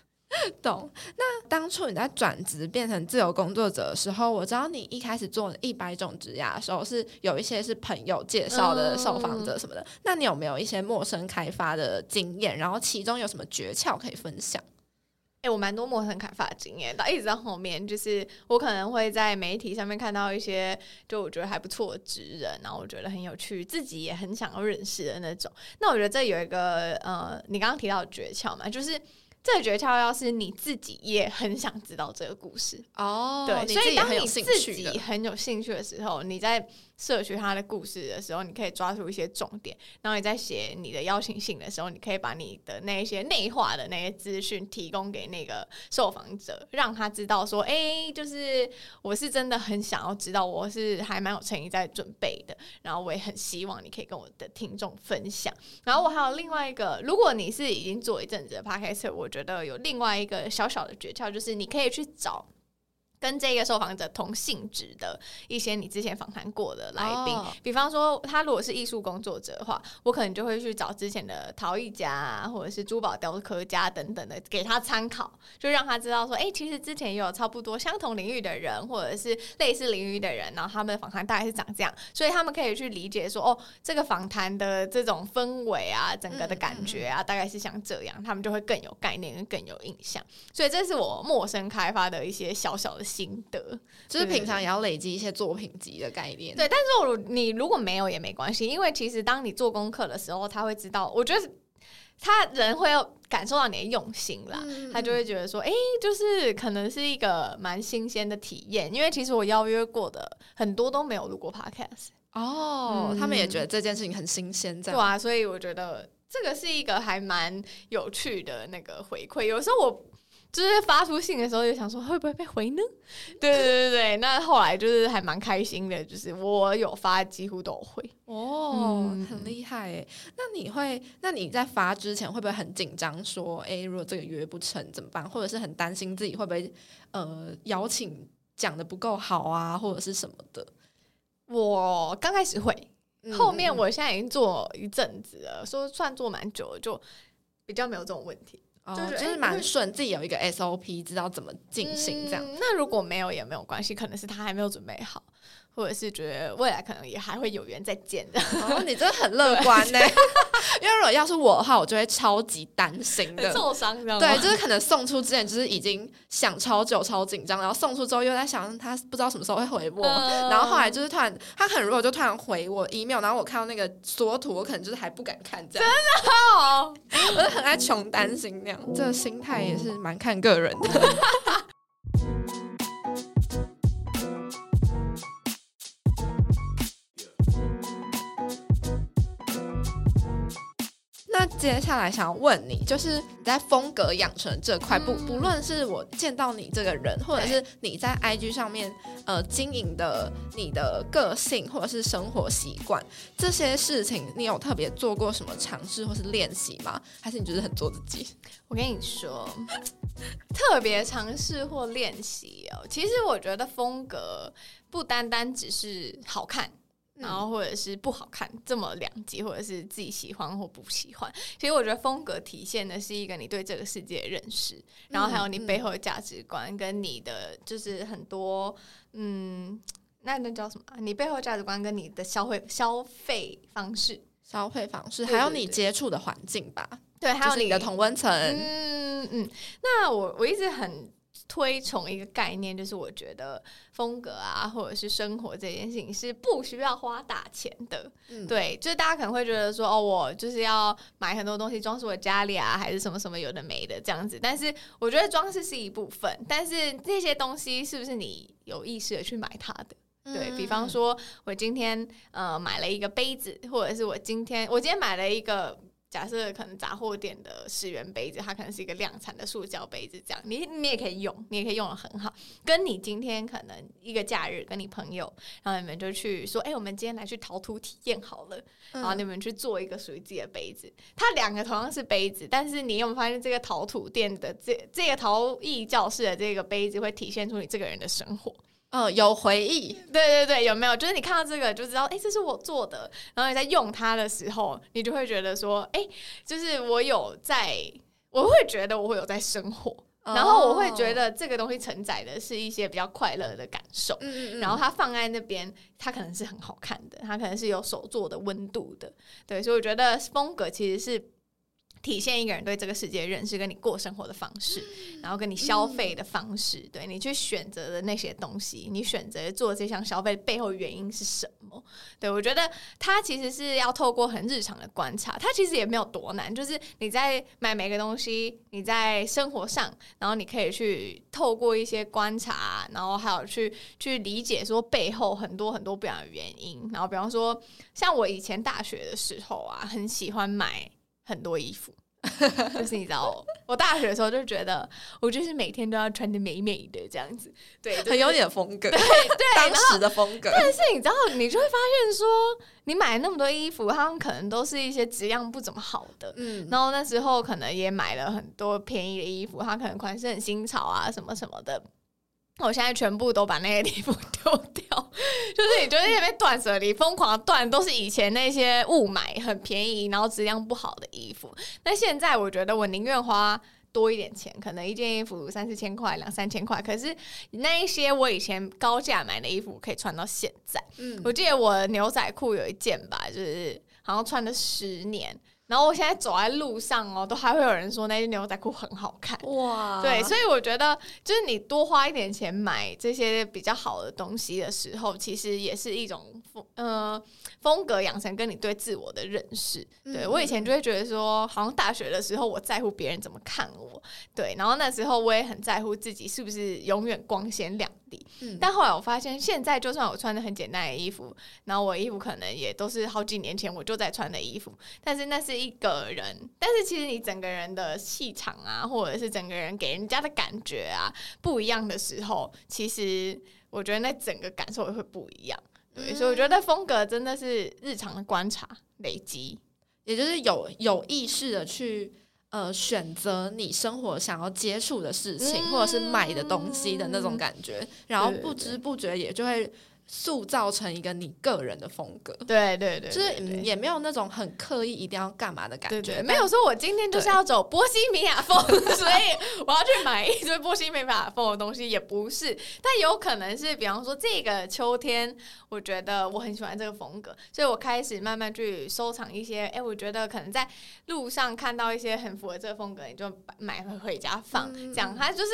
懂？那当初你在转职变成自由工作者的时候，我知道你一开始做一百种职涯的时候，是有一些是朋友介绍的受访者什么的。嗯、那你有没有一些陌生开发的经验？然后其中有什么诀窍可以分享？哎、欸，我蛮多陌生开发的经验，到一直到后面，就是我可能会在媒体上面看到一些，就我觉得还不错的职人，然后我觉得很有趣，自己也很想要认识的那种。那我觉得这有一个呃，你刚刚提到的诀窍嘛，就是。这个诀窍要是你自己也很想知道这个故事哦，对，所以当你自己很有兴趣的时候，你在摄取他的故事的时候，你可以抓住一些重点，然后你在写你的邀请信的时候，你可以把你的那一些内化的那些资讯提供给那个受访者，让他知道说，哎，就是我是真的很想要知道，我是还蛮有诚意在准备的，然后我也很希望你可以跟我的听众分享。然后我还有另外一个，如果你是已经做一阵子的 Podcast，我觉得有另外一个小小的诀窍，就是你可以去找。跟这个受访者同性质的一些你之前访谈过的来宾，oh. 比方说他如果是艺术工作者的话，我可能就会去找之前的陶艺家啊，或者是珠宝雕刻家等等的，给他参考，就让他知道说，哎、欸，其实之前也有差不多相同领域的人，或者是类似领域的人，然后他们的访谈大概是长这样，所以他们可以去理解说，哦，这个访谈的这种氛围啊，整个的感觉啊，大概是像这样，他们就会更有概念，更有印象。所以这是我陌生开发的一些小小的。心得就是平常也要累积一些作品集的概念。对，但是我你如果没有也没关系，因为其实当你做功课的时候，他会知道。我觉得他人会有感受到你的用心啦，嗯、他就会觉得说，哎、欸，就是可能是一个蛮新鲜的体验。因为其实我邀约过的很多都没有录过 podcast 哦，嗯、他们也觉得这件事情很新鲜，这样。对啊，所以我觉得这个是一个还蛮有趣的那个回馈。有时候我。就是发出信的时候，就想说会不会被回呢？对对对对，那后来就是还蛮开心的，就是我有发，几乎都有回哦，嗯、很厉害诶。那你会，那你在发之前会不会很紧张？说，哎，如果这个约不成怎么办？或者是很担心自己会不会呃邀请讲的不够好啊，或者是什么的？我刚开始会，后面我现在已经做一阵子了，说算做蛮久了，就比较没有这种问题。就是就是蛮顺，自己有一个 SOP，知道怎么进行这样。那如果没有也没有关系，可能是他还没有准备好。或者是觉得未来可能也还会有缘再见的。哦，你真的很乐观呢。因为如果要是我的话，我就会超级担心的，受伤，对，就是可能送出之前就是已经想超久、超紧张，然后送出之后又在想他不知道什么时候会回我，嗯、然后后来就是突然他很弱，就突然回我 email，然后我看到那个缩图，我可能就是还不敢看这样。真的哦，我就很爱穷担心那样，这个心态也是蛮看个人的。接下来想要问你，就是你在风格养成这块，不不论是我见到你这个人，或者是你在 IG 上面呃经营的你的个性，或者是生活习惯这些事情，你有特别做过什么尝试或是练习吗？还是你就是很做自己？我跟你说，特别尝试或练习哦，其实我觉得风格不单单只是好看。然后或者是不好看，这么两极，或者是自己喜欢或不喜欢。其实我觉得风格体现的是一个你对这个世界的认识，然后还有你背后的价值观，跟你的就是很多嗯，那那叫什么？你背后价值观跟你的消费消费方式消费方式，还有你接触的环境吧。对，还有你，你的同温层。嗯嗯，那我我一直很。推崇一个概念，就是我觉得风格啊，或者是生活这件事情是不需要花大钱的。嗯、对，就是大家可能会觉得说，哦，我就是要买很多东西装饰我家里啊，还是什么什么有的没的这样子。但是我觉得装饰是一部分，但是这些东西是不是你有意识的去买它的？对，比方说，我今天呃买了一个杯子，或者是我今天我今天买了一个。假设可能杂货店的十元杯子，它可能是一个量产的塑胶杯子，这样你你也可以用，你也可以用的很好。跟你今天可能一个假日跟你朋友，然后你们就去说，哎、欸，我们今天来去陶土体验好了，然后你们去做一个属于自己的杯子。它两个同样是杯子，但是你有没有发现这个陶土店的这这个陶艺教室的这个杯子会体现出你这个人的生活？嗯，有回忆，对对对，有没有？就是你看到这个就知道，哎、欸，这是我做的。然后你在用它的时候，你就会觉得说，哎、欸，就是我有在，我会觉得我会有在生活，哦、然后我会觉得这个东西承载的是一些比较快乐的感受。嗯嗯，然后它放在那边，它可能是很好看的，它可能是有手做的温度的。对，所以我觉得风格其实是。体现一个人对这个世界的认识，跟你过生活的方式，然后跟你消费的方式，对你去选择的那些东西，你选择做这项消费背后原因是什么？对，我觉得它其实是要透过很日常的观察，它其实也没有多难，就是你在买每个东西，你在生活上，然后你可以去透过一些观察，然后还有去去理解说背后很多很多不一样的原因。然后比方说，像我以前大学的时候啊，很喜欢买。很多衣服，就是你知道，我大学的时候就觉得，我就是每天都要穿的美美的这样子，对，就是、很有点风格，对对，当时的风格。但是你知道，你就会发现说，你买那么多衣服，他们可能都是一些质量不怎么好的，嗯，然后那时候可能也买了很多便宜的衣服，它可能款式很新潮啊，什么什么的。我现在全部都把那些衣服 丢掉，就是你觉得那边断舍离，疯狂断，都是以前那些雾买很便宜，然后质量不好的衣服。那现在我觉得我宁愿花多一点钱，可能一件衣服三四千块、两三千块，可是那一些我以前高价买的衣服可以穿到现在。嗯，我记得我牛仔裤有一件吧，就是好像穿了十年。然后我现在走在路上哦，都还会有人说那件牛仔裤很好看哇！对，所以我觉得就是你多花一点钱买这些比较好的东西的时候，其实也是一种风呃风格养成跟你对自我的认识。对，我以前就会觉得说，好像大学的时候我在乎别人怎么看我，对，然后那时候我也很在乎自己是不是永远光鲜亮丽。嗯，但后来我发现，现在就算我穿的很简单的衣服，然后我衣服可能也都是好几年前我就在穿的衣服，但是那是。一个人，但是其实你整个人的气场啊，或者是整个人给人家的感觉啊不一样的时候，其实我觉得那整个感受也会不一样。对，所以我觉得风格真的是日常的观察累积，也就是有有意识的去呃选择你生活想要接触的事情，嗯、或者是买的东西的那种感觉，然后不知不觉也就会。塑造成一个你个人的风格，对对对，就是也没有那种很刻意一定要干嘛的感觉，没有说我今天就是要走波西米亚风，所以我要去买一堆波西米亚风的东西，也不是，但有可能是，比方说这个秋天，我觉得我很喜欢这个风格，所以我开始慢慢去收藏一些，哎，我觉得可能在路上看到一些很符合这个风格，你就买回回家放，嗯、这样它就是。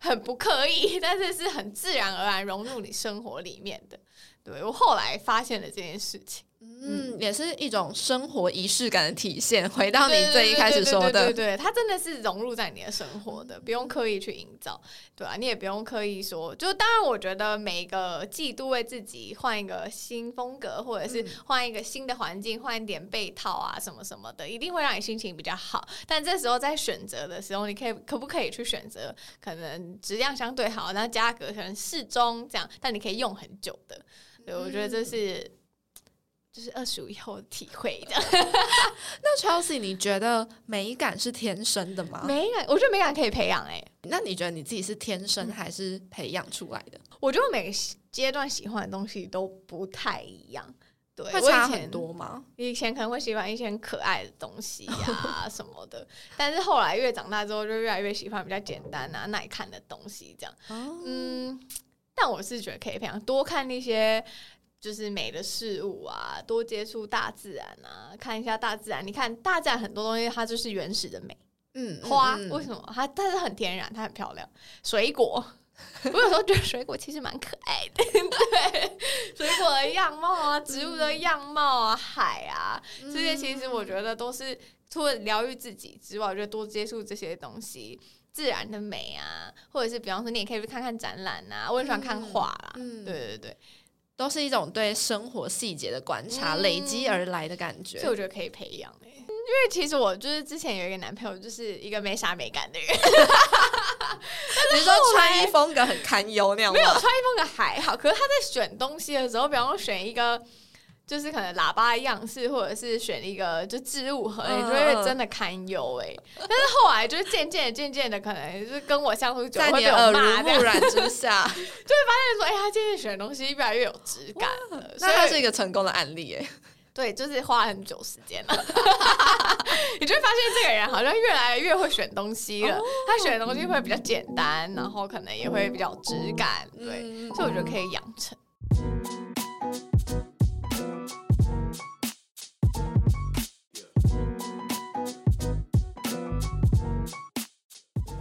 很不刻意，但是是很自然而然融入你生活里面的。对，我后来发现了这件事情。嗯，也是一种生活仪式感的体现。回到你最一开始说的，对对对，它真的是融入在你的生活的，不用刻意去营造，对啊，你也不用刻意说。就当然，我觉得每个季度为自己换一个新风格，或者是换一个新的环境，换一点被套啊，什么什么的，一定会让你心情比较好。但这时候在选择的时候，你可以可不可以去选择可能质量相对好，然后价格可能适中这样，但你可以用很久的。对，我觉得这是。就是二十五以后的体会的。那 Chelsea，你觉得美感是天生的吗？美感，我觉得美感可以培养。哎，那你觉得你自己是天生还是培养出来的？我觉得每个阶段喜欢的东西都不太一样。对，会差很多吗？以前可能会喜欢一些很可爱的东西呀什么的，但是后来越长大之后，就越来越喜欢比较简单啊、耐看的东西。这样，嗯，但我是觉得可以培养，多看那些。就是美的事物啊，多接触大自然啊，看一下大自然。你看大自然很多东西，它就是原始的美。嗯，花为什么它但是很天然，它很漂亮。水果，我有时候觉得水果其实蛮可爱的。对，水果的样貌啊，植物的样貌啊，海啊，这些其实我觉得都是除了疗愈自己之外，我觉得多接触这些东西，自然的美啊，或者是比方说你也可以去看看展览啊，我很喜欢看画啦。嗯，对对对。都是一种对生活细节的观察，嗯、累积而来的感觉，所以我觉得可以培养、欸、因为其实我就是之前有一个男朋友，就是一个没啥美感的人。你说穿衣风格很堪忧那样吗？没有，穿衣风格还好，可是他在选东西的时候，比方说选一个。就是可能喇叭的样式，或者是选一个就置物盒，你就会真的堪忧哎。但是后来就是渐渐、渐渐的，可能就是跟我相处久，会被我骂。耳濡目染之下，就会发现说，哎、欸，他渐渐选的东西越来越有质感了。那他是一个成功的案例哎。对，就是花很久时间了，你就会发现这个人好像越来越会选东西了。他选的东西会比较简单，然后可能也会比较有质感。对，所以我觉得可以养成。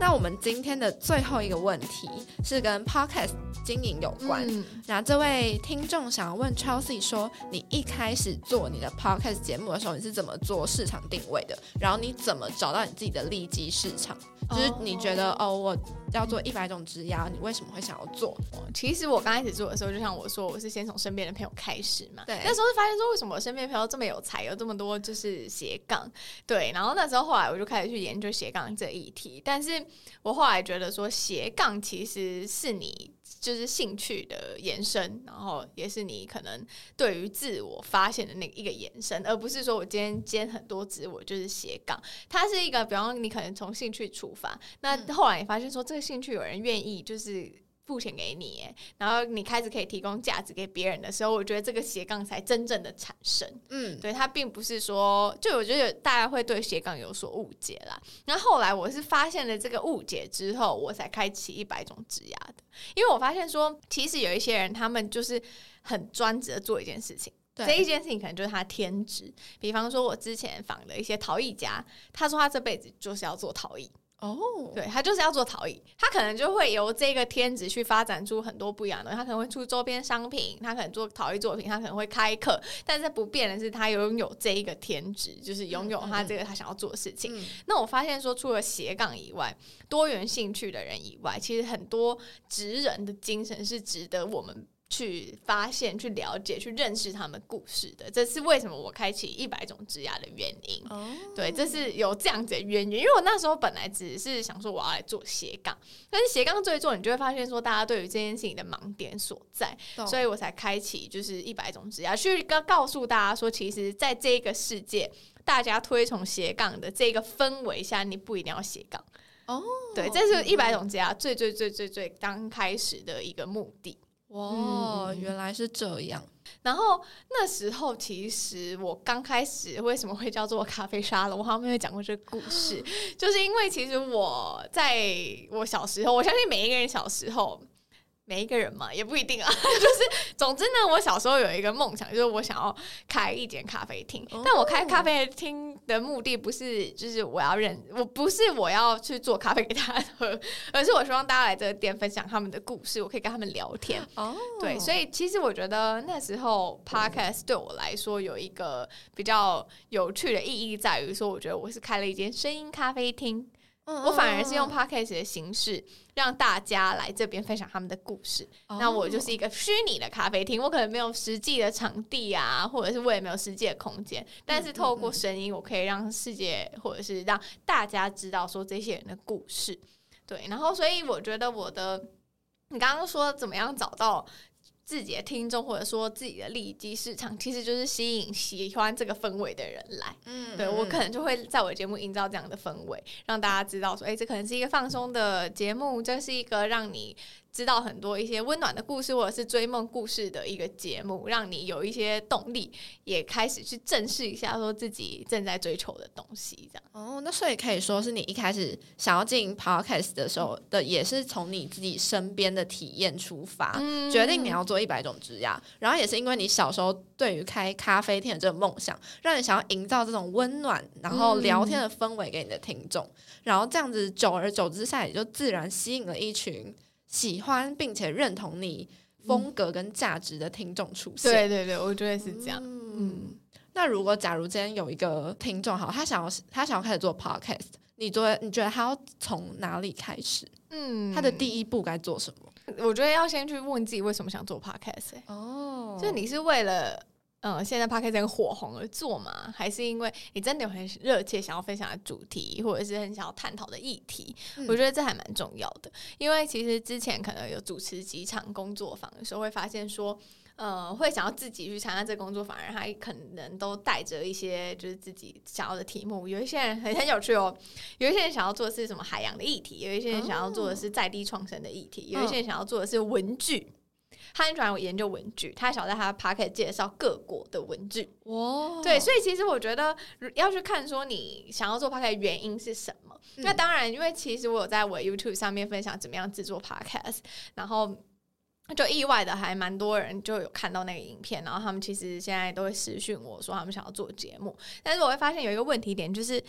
那我们今天的最后一个问题是跟 Podcast 经营有关。嗯、那这位听众想要问 Chelsea 说：“你一开始做你的 Podcast 节目的时候，你是怎么做市场定位的？然后你怎么找到你自己的利基市场？就是你觉得哦，哦，我要做一百种职业，你为什么会想要做？其实我刚开始做的时候，就像我说，我是先从身边的朋友开始嘛。对，那时候就发现说，为什么我身边朋友这么有才，有这么多就是斜杠？对，然后那时候后来我就开始去研究斜杠这一题，但是。我后来觉得说，斜杠其实是你就是兴趣的延伸，然后也是你可能对于自我发现的那一个延伸，而不是说我今天兼很多职，我就是斜杠。它是一个，比方你可能从兴趣出发，那后来你发现说这个兴趣有人愿意就是。付钱给你，然后你开始可以提供价值给别人的时候，我觉得这个斜杠才真正的产生。嗯，对，它并不是说，就我觉得大家会对斜杠有所误解啦。然后后来我是发现了这个误解之后，我才开启一百种职涯的，因为我发现说，其实有一些人他们就是很专职的做一件事情，对这一件事情可能就是他天职。比方说，我之前访的一些陶艺家，他说他这辈子就是要做陶艺。哦，oh. 对，他就是要做陶艺，他可能就会由这个天职去发展出很多不一样的。他可能会出周边商品，他可能做陶艺作品，他可能会开课。但是不变的是，他拥有这一个天职，就是拥有他这个他想要做的事情。嗯、那我发现说，除了斜杠以外，多元兴趣的人以外，其实很多职人的精神是值得我们。去发现、去了解、去认识他们故事的，这是为什么我开启一百种职涯的原因。Oh. 对，这是有这样子的原因。因为我那时候本来只是想说我要来做斜杠，但是斜杠做一做，你就会发现说大家对于这件事情的盲点所在，oh. 所以我才开启就是一百种职涯，去告告诉大家说，其实在这个世界，大家推崇斜杠的这个氛围下，你不一定要斜杠。哦，oh. 对，这是一百种职涯最最最最最刚开始的一个目的。哇，嗯、原来是这样。然后那时候，其实我刚开始为什么会叫做咖啡沙龙？我好像没有讲过这个故事，就是因为其实我在我小时候，我相信每一个人小时候。每一个人嘛，也不一定啊。就是，总之呢，我小时候有一个梦想，就是我想要开一间咖啡厅。但我开咖啡厅的目的不是，就是我要认，我不是我要去做咖啡给大家喝，而是我希望大家来这个店分享他们的故事，我可以跟他们聊天。哦，对，所以其实我觉得那时候 Podcast 对我来说有一个比较有趣的意义，在于说，我觉得我是开了一间声音咖啡厅。我反而是用 podcast 的形式让大家来这边分享他们的故事。Oh. 那我就是一个虚拟的咖啡厅，我可能没有实际的场地啊，或者是我也没有实际的空间，但是透过声音，我可以让世界或者是让大家知道说这些人的故事。对，然后所以我觉得我的，你刚刚说怎么样找到？自己的听众，或者说自己的利基市场，其实就是吸引喜欢这个氛围的人来。嗯，对，我可能就会在我的节目营造这样的氛围，让大家知道说，哎、欸，这可能是一个放松的节目，这是一个让你知道很多一些温暖的故事，或者是追梦故事的一个节目，让你有一些动力，也开始去正视一下说自己正在追求的东西。这样哦，那所以可以说是你一开始想要进 podcast 的时候的，也是从你自己身边的体验出发，嗯、决定你要做一百种职业，然后也是因为你小时候对于开咖啡店的这个梦想，让你想要营造这种温暖，然后聊天的氛围给你的听众，嗯、然后这样子久而久之下，也就自然吸引了一群。喜欢并且认同你风格跟价值的听众出现，对对对，我觉得是这样。嗯，嗯，那如果假如今天有一个听众，好，他想要他想要开始做 podcast，你觉得你觉得他要从哪里开始？嗯，他的第一步该做什么？我觉得要先去问自己为什么想做 podcast，欸。哦，就你是为了。嗯，现在 Podcast 很火红而做嘛，还是因为你真的有很热切想要分享的主题，或者是很想要探讨的议题？嗯、我觉得这还蛮重要的。因为其实之前可能有主持几场工作坊的时候，会发现说，呃，会想要自己去参加这个工作坊，人还可能都带着一些就是自己想要的题目。有一些人很很有趣哦，有一些人想要做的是什么海洋的议题，有一些人想要做的是在地创生的议题，哦、有一些人想要做的是文具。他很喜欢我研究文具，他想在他的 podcast 介绍各国的文具。哇，对，所以其实我觉得要去看说你想要做 podcast 的原因是什么。嗯、那当然，因为其实我有在我 YouTube 上面分享怎么样制作 podcast，然后就意外的还蛮多人就有看到那个影片，然后他们其实现在都会私讯我说他们想要做节目，但是我会发现有一个问题点就是。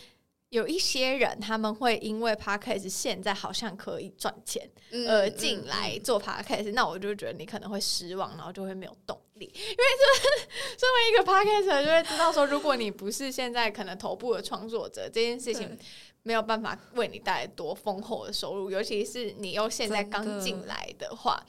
有一些人，他们会因为 podcast 现在好像可以赚钱，而进来做 podcast，嗯嗯嗯，那我就觉得你可能会失望，然后就会没有动力。因为这作为一个 podcaster 就会知道说，如果你不是现在可能头部的创作者，这件事情没有办法为你带来多丰厚的收入，尤其是你又现在刚进来的话。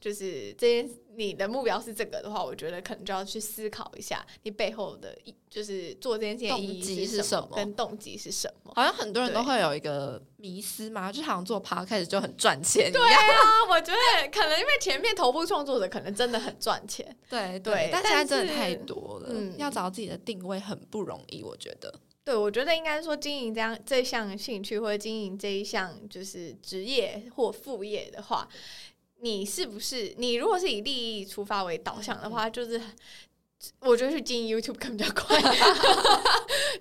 就是这些，你的目标是这个的话，我觉得可能就要去思考一下，你背后的意，就是做这件事情的意义是什么，跟动机是什么。好像很多人都会有一个迷思嘛，就好像做 podcast 就很赚钱。对啊，我觉得可能因为前面头部创作者可能真的很赚钱。对对，对，但现在真的太多了，嗯，要找自己的定位很不容易，我觉得。对，我觉得应该说经营这样这项兴趣，或者经营这一项就是职业或副业的话。你是不是你如果是以利益出发为导向的话，就是我觉得去经营 YouTube 更比较快。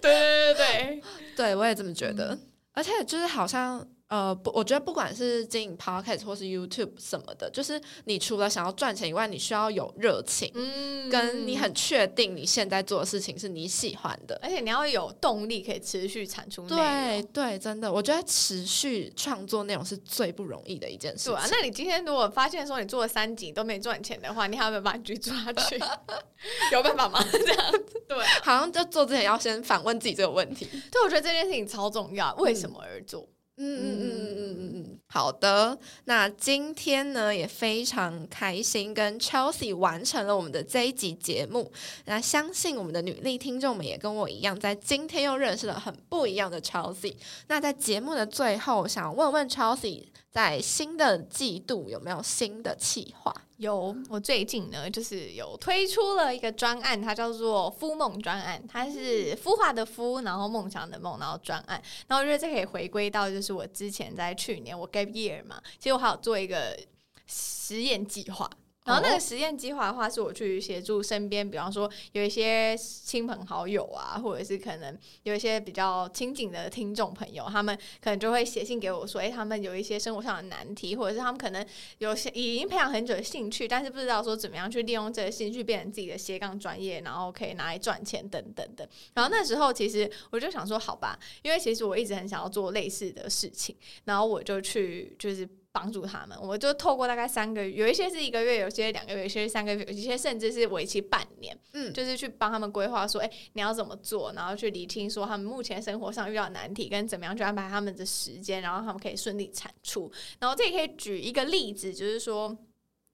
对对对对，对我也这么觉得，嗯、而且就是好像。呃，不，我觉得不管是经营 Podcast 或是 YouTube 什么的，就是你除了想要赚钱以外，你需要有热情，嗯，跟你很确定你现在做的事情是你喜欢的，而且你要有动力可以持续产出内容。对对，真的，我觉得持续创作内容是最不容易的一件事情。对啊，那你今天如果发现说你做了三集都没赚钱的话，你还有没有办法继续做下去？有办法吗？这样子，对，好像就做之前要先反问自己这个问题。对，我觉得这件事情超重要，为什么而做？嗯嗯嗯嗯嗯嗯嗯，好的。那今天呢也非常开心，跟 Chelsea 完成了我们的这一集节目。那相信我们的女力听众们也跟我一样，在今天又认识了很不一样的 Chelsea。那在节目的最后，想问问 Chelsea，在新的季度有没有新的企划？有，我最近呢，就是有推出了一个专案，它叫做“孵梦专案”，它是孵化的孵，然后梦想的梦，然后专案，然后我觉得这可以回归到，就是我之前在去年我 gap year 嘛，其实我还有做一个实验计划。然后那个实验计划的话，是我去协助身边，比方说有一些亲朋好友啊，或者是可能有一些比较亲近的听众朋友，他们可能就会写信给我说，诶，他们有一些生活上的难题，或者是他们可能有些已经培养很久的兴趣，但是不知道说怎么样去利用这个兴趣变成自己的斜杠专业，然后可以拿来赚钱等等的。然后那时候其实我就想说，好吧，因为其实我一直很想要做类似的事情，然后我就去就是。帮助他们，我就透过大概三个月，有一些是一个月，有些两个月，有些是三个月，有些甚至是为期半年，嗯，就是去帮他们规划说，哎，你要怎么做，然后去理清说他们目前生活上遇到难题，跟怎么样去安排他们的时间，然后他们可以顺利产出。然后这也可以举一个例子，就是说。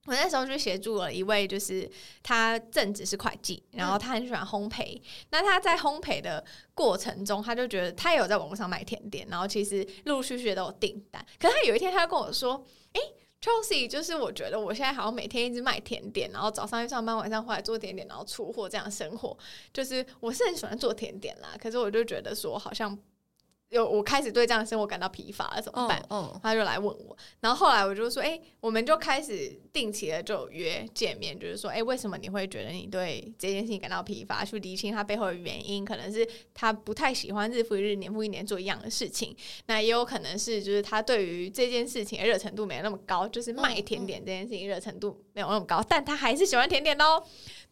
我那时候就协助了一位，就是他正职是会计，然后他很喜欢烘焙。那他在烘焙的过程中，他就觉得他也有在网络上卖甜点，然后其实陆陆续续都有订单。可是他有一天，他就跟我说：“诶，Chelsea，就是我觉得我现在好像每天一直卖甜点，然后早上去上班，晚上回来做甜点，然后出货这样生活。就是我是很喜欢做甜点啦，可是我就觉得说好像。”有我开始对这样的生活感到疲乏了，怎么办？嗯，嗯，他就来问我，然后后来我就说，哎、欸，我们就开始定期的就约见面，就是说，哎、欸，为什么你会觉得你对这件事情感到疲乏？去厘清他背后的原因，可能是他不太喜欢日复一日、年复一年做一样的事情，那也有可能是就是他对于这件事情的热程度没有那么高，就是卖甜点这件事情热程度没有那么高，但他还是喜欢甜点哦。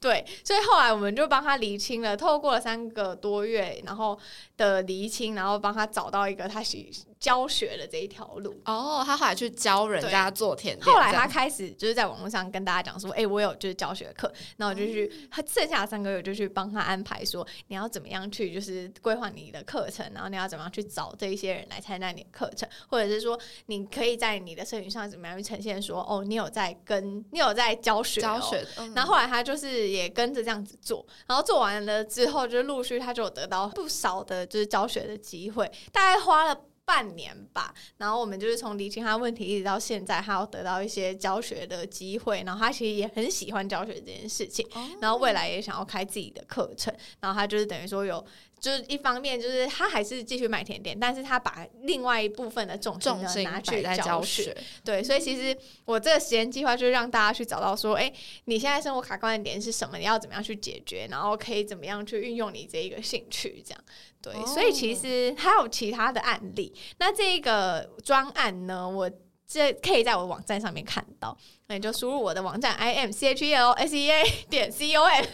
对，所以后来我们就帮他厘清了，透过了三个多月，然后的厘清，然后帮他找到一个他喜。教学的这一条路哦，他后来去教人家做甜点。后来他开始就是在网络上跟大家讲说：“哎、欸，我有就是教学课，那我就去。他剩下的三个月就去帮他安排说，你要怎么样去就是规划你的课程，然后你要怎么样去找这一些人来参加你的课程，或者是说你可以在你的社群上怎么样去呈现说哦，你有在跟你有在教学、哦、教学。然后后来他就是也跟着这样子做，然后做完了之后，就陆续他就有得到不少的就是教学的机会，大概花了。半年吧，然后我们就是从理清他问题一直到现在，他要得到一些教学的机会，然后他其实也很喜欢教学这件事情，然后未来也想要开自己的课程，然后他就是等于说有。就是一方面，就是他还是继续卖甜点，但是他把另外一部分的重心呢拿去教学。对，所以其实我这个实验计划就是让大家去找到说，哎、欸，你现在生活卡关的点是什么？你要怎么样去解决？然后可以怎么样去运用你这一个兴趣？这样对。Oh. 所以其实还有其他的案例。那这个专案呢，我这可以在我网站上面看到。那你就输入我的网站 i m c h e l s e a 点 c o m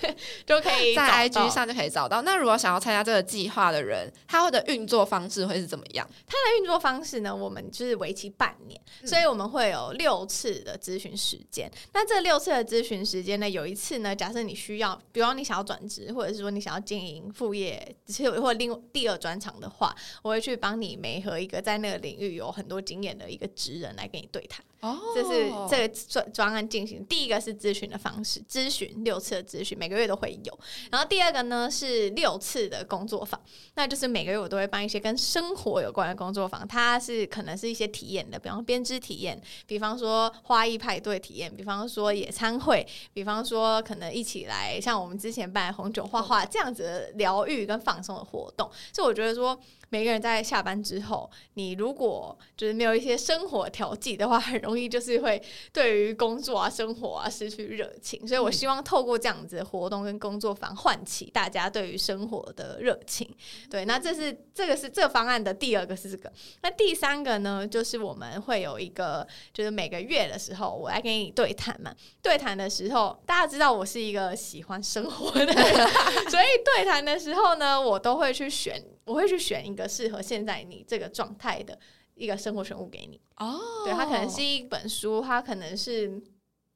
就可以在 IG 上就可以找到。那如果想要参加这个计划的人，他的运作方式会是怎么样？他的运作方式呢？我们就是为期半年，嗯，所以我们会有六次的咨询时间。那这六次的咨询时间呢，有一次呢，假设你需要，比方你想要转职，或者是说你想要经营副业，或者另第二专场的话，我会去帮你媒合一个在那个领域有很多经验的一个职人来跟你对谈。哦，这是这个专专案进行。第一个是咨询的方式，咨询六次的咨询，每个月都会有。然后第二个呢是六次的工作坊，那就是每个月我都会办一些跟生活有关的工作坊。它是可能是一些体验的，比方编织体验，比方说花艺派对体验，比方说野餐会，比方说可能一起来像我们之前办红酒画画这样子的疗愈跟放松的活动。所以我觉得说。每个人在下班之后，你如果就是没有一些生活调剂的话，很容易就是会对于工作啊、生活啊失去热情。所以我希望透过这样子的活动跟工作坊，唤起大家对于生活的热情。对，那这是这个是这个方案的第二个是这个。那第三个呢，就是我们会有一个，就是每个月的时候，我来跟你对谈嘛。对谈的时候，大家知道我是一个喜欢生活的人，所以对谈的时候呢，我都会去选。我会去选一个适合现在你这个状态的一个生活选物给你。哦、oh.，对，它可能是一本书，它可能是。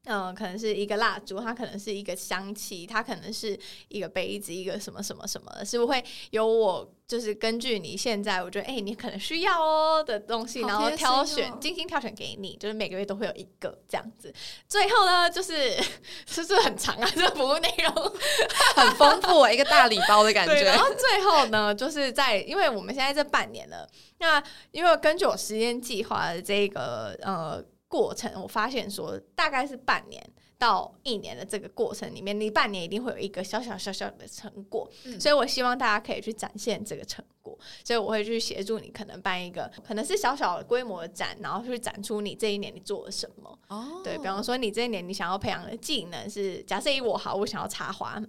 嗯，可能是一个蜡烛，它可能是一个香气，它可能是一个杯子，一个什么什么什么的，是不是会有我就是根据你现在我觉得哎、欸，你可能需要哦的东西，然后挑选、精心挑选给你，就是每个月都会有一个这样子。最后呢，就是 是不是很长啊？这个服务内容 很丰富啊，一个大礼包的感觉。然后最后呢，就是在因为我们现在这半年了，那因为根据我时间计划的这个呃。过程我发现说，大概是半年到一年的这个过程里面，你半年一定会有一个小小小小的成果，嗯，所以我希望大家可以去展现这个成果，所以我会去协助你，可能办一个可能是小小的规模的展，然后去展出你这一年你做了什么。哦，对，比方说你这一年你想要培养的技能是，假设以我好，我想要插花。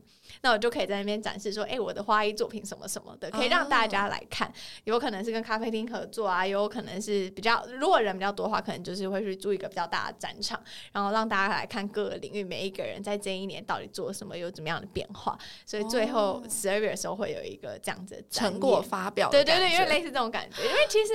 那我就可以在那边展示说，哎、欸，我的花艺作品什么什么的，可以让大家来看。Oh. 有可能是跟咖啡厅合作啊，有可能是比较，如果人比较多的话，可能就是会去租一个比较大的展场，然后让大家来看各个领域每一个人在这一年到底做了什么，有怎么样的变化。所以最后十二月的时候会有一个这样子的成果发表。对对对，因为类似这种感觉，因为其实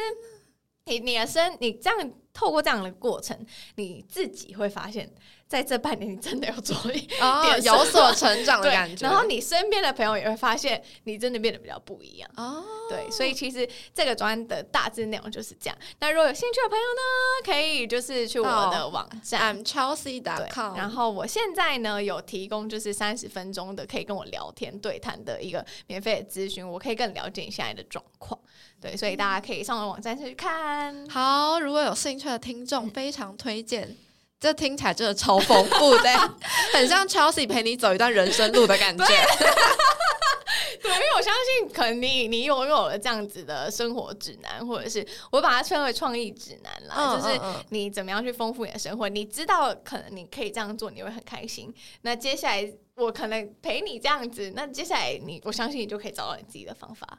你你的生你这样透过这样的过程，你自己会发现。在这半年，你真的有做一 点、oh, 有所成长的感觉。然后你身边的朋友也会发现，你真的变得比较不一样。哦、oh.，对，所以其实这个专案的大致内容就是这样。那如果有兴趣的朋友呢，可以就是去我的网站、oh.，imchelsea.com。然后我现在呢有提供就是三十分钟的可以跟我聊天对谈的一个免费的咨询，我可以更了解你现在的状况。对，所以大家可以上我网站去看。好，如果有兴趣的听众，非常推荐。这听起来真的超丰富的，很像 Chelsea 陪你走一段人生路的感觉。对，因为我相信，可能你你拥有了这样子的生活指南，或者是我把它称为创意指南啦，嗯、就是你怎么样去丰富你的生活。你知道，可能你可以这样做，你会很开心。那接下来，我可能陪你这样子，那接下来你，我相信你就可以找到你自己的方法。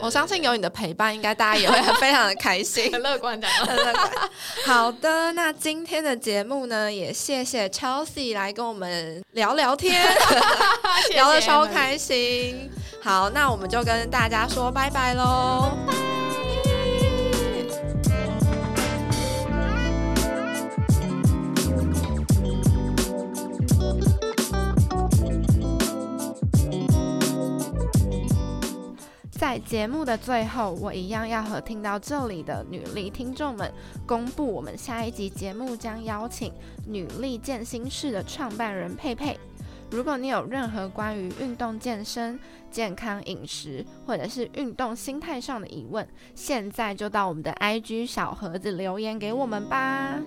我相信有你的陪伴，应该大家也会很非常的开心，很乐观的。很乐观好的，那今天的节目呢，也谢谢 Chelsea 来跟我们聊聊天，聊得超开心。好，那我们就跟大家说拜拜喽。在节目的最后，我一样要和听到这里的女力听众们公布，我们下一集节目将邀请女力健心室的创办人佩佩。如果你有任何关于运动健身、健康饮食或者是运动心态上的疑问，现在就到我们的 IG 小盒子留言给我们吧。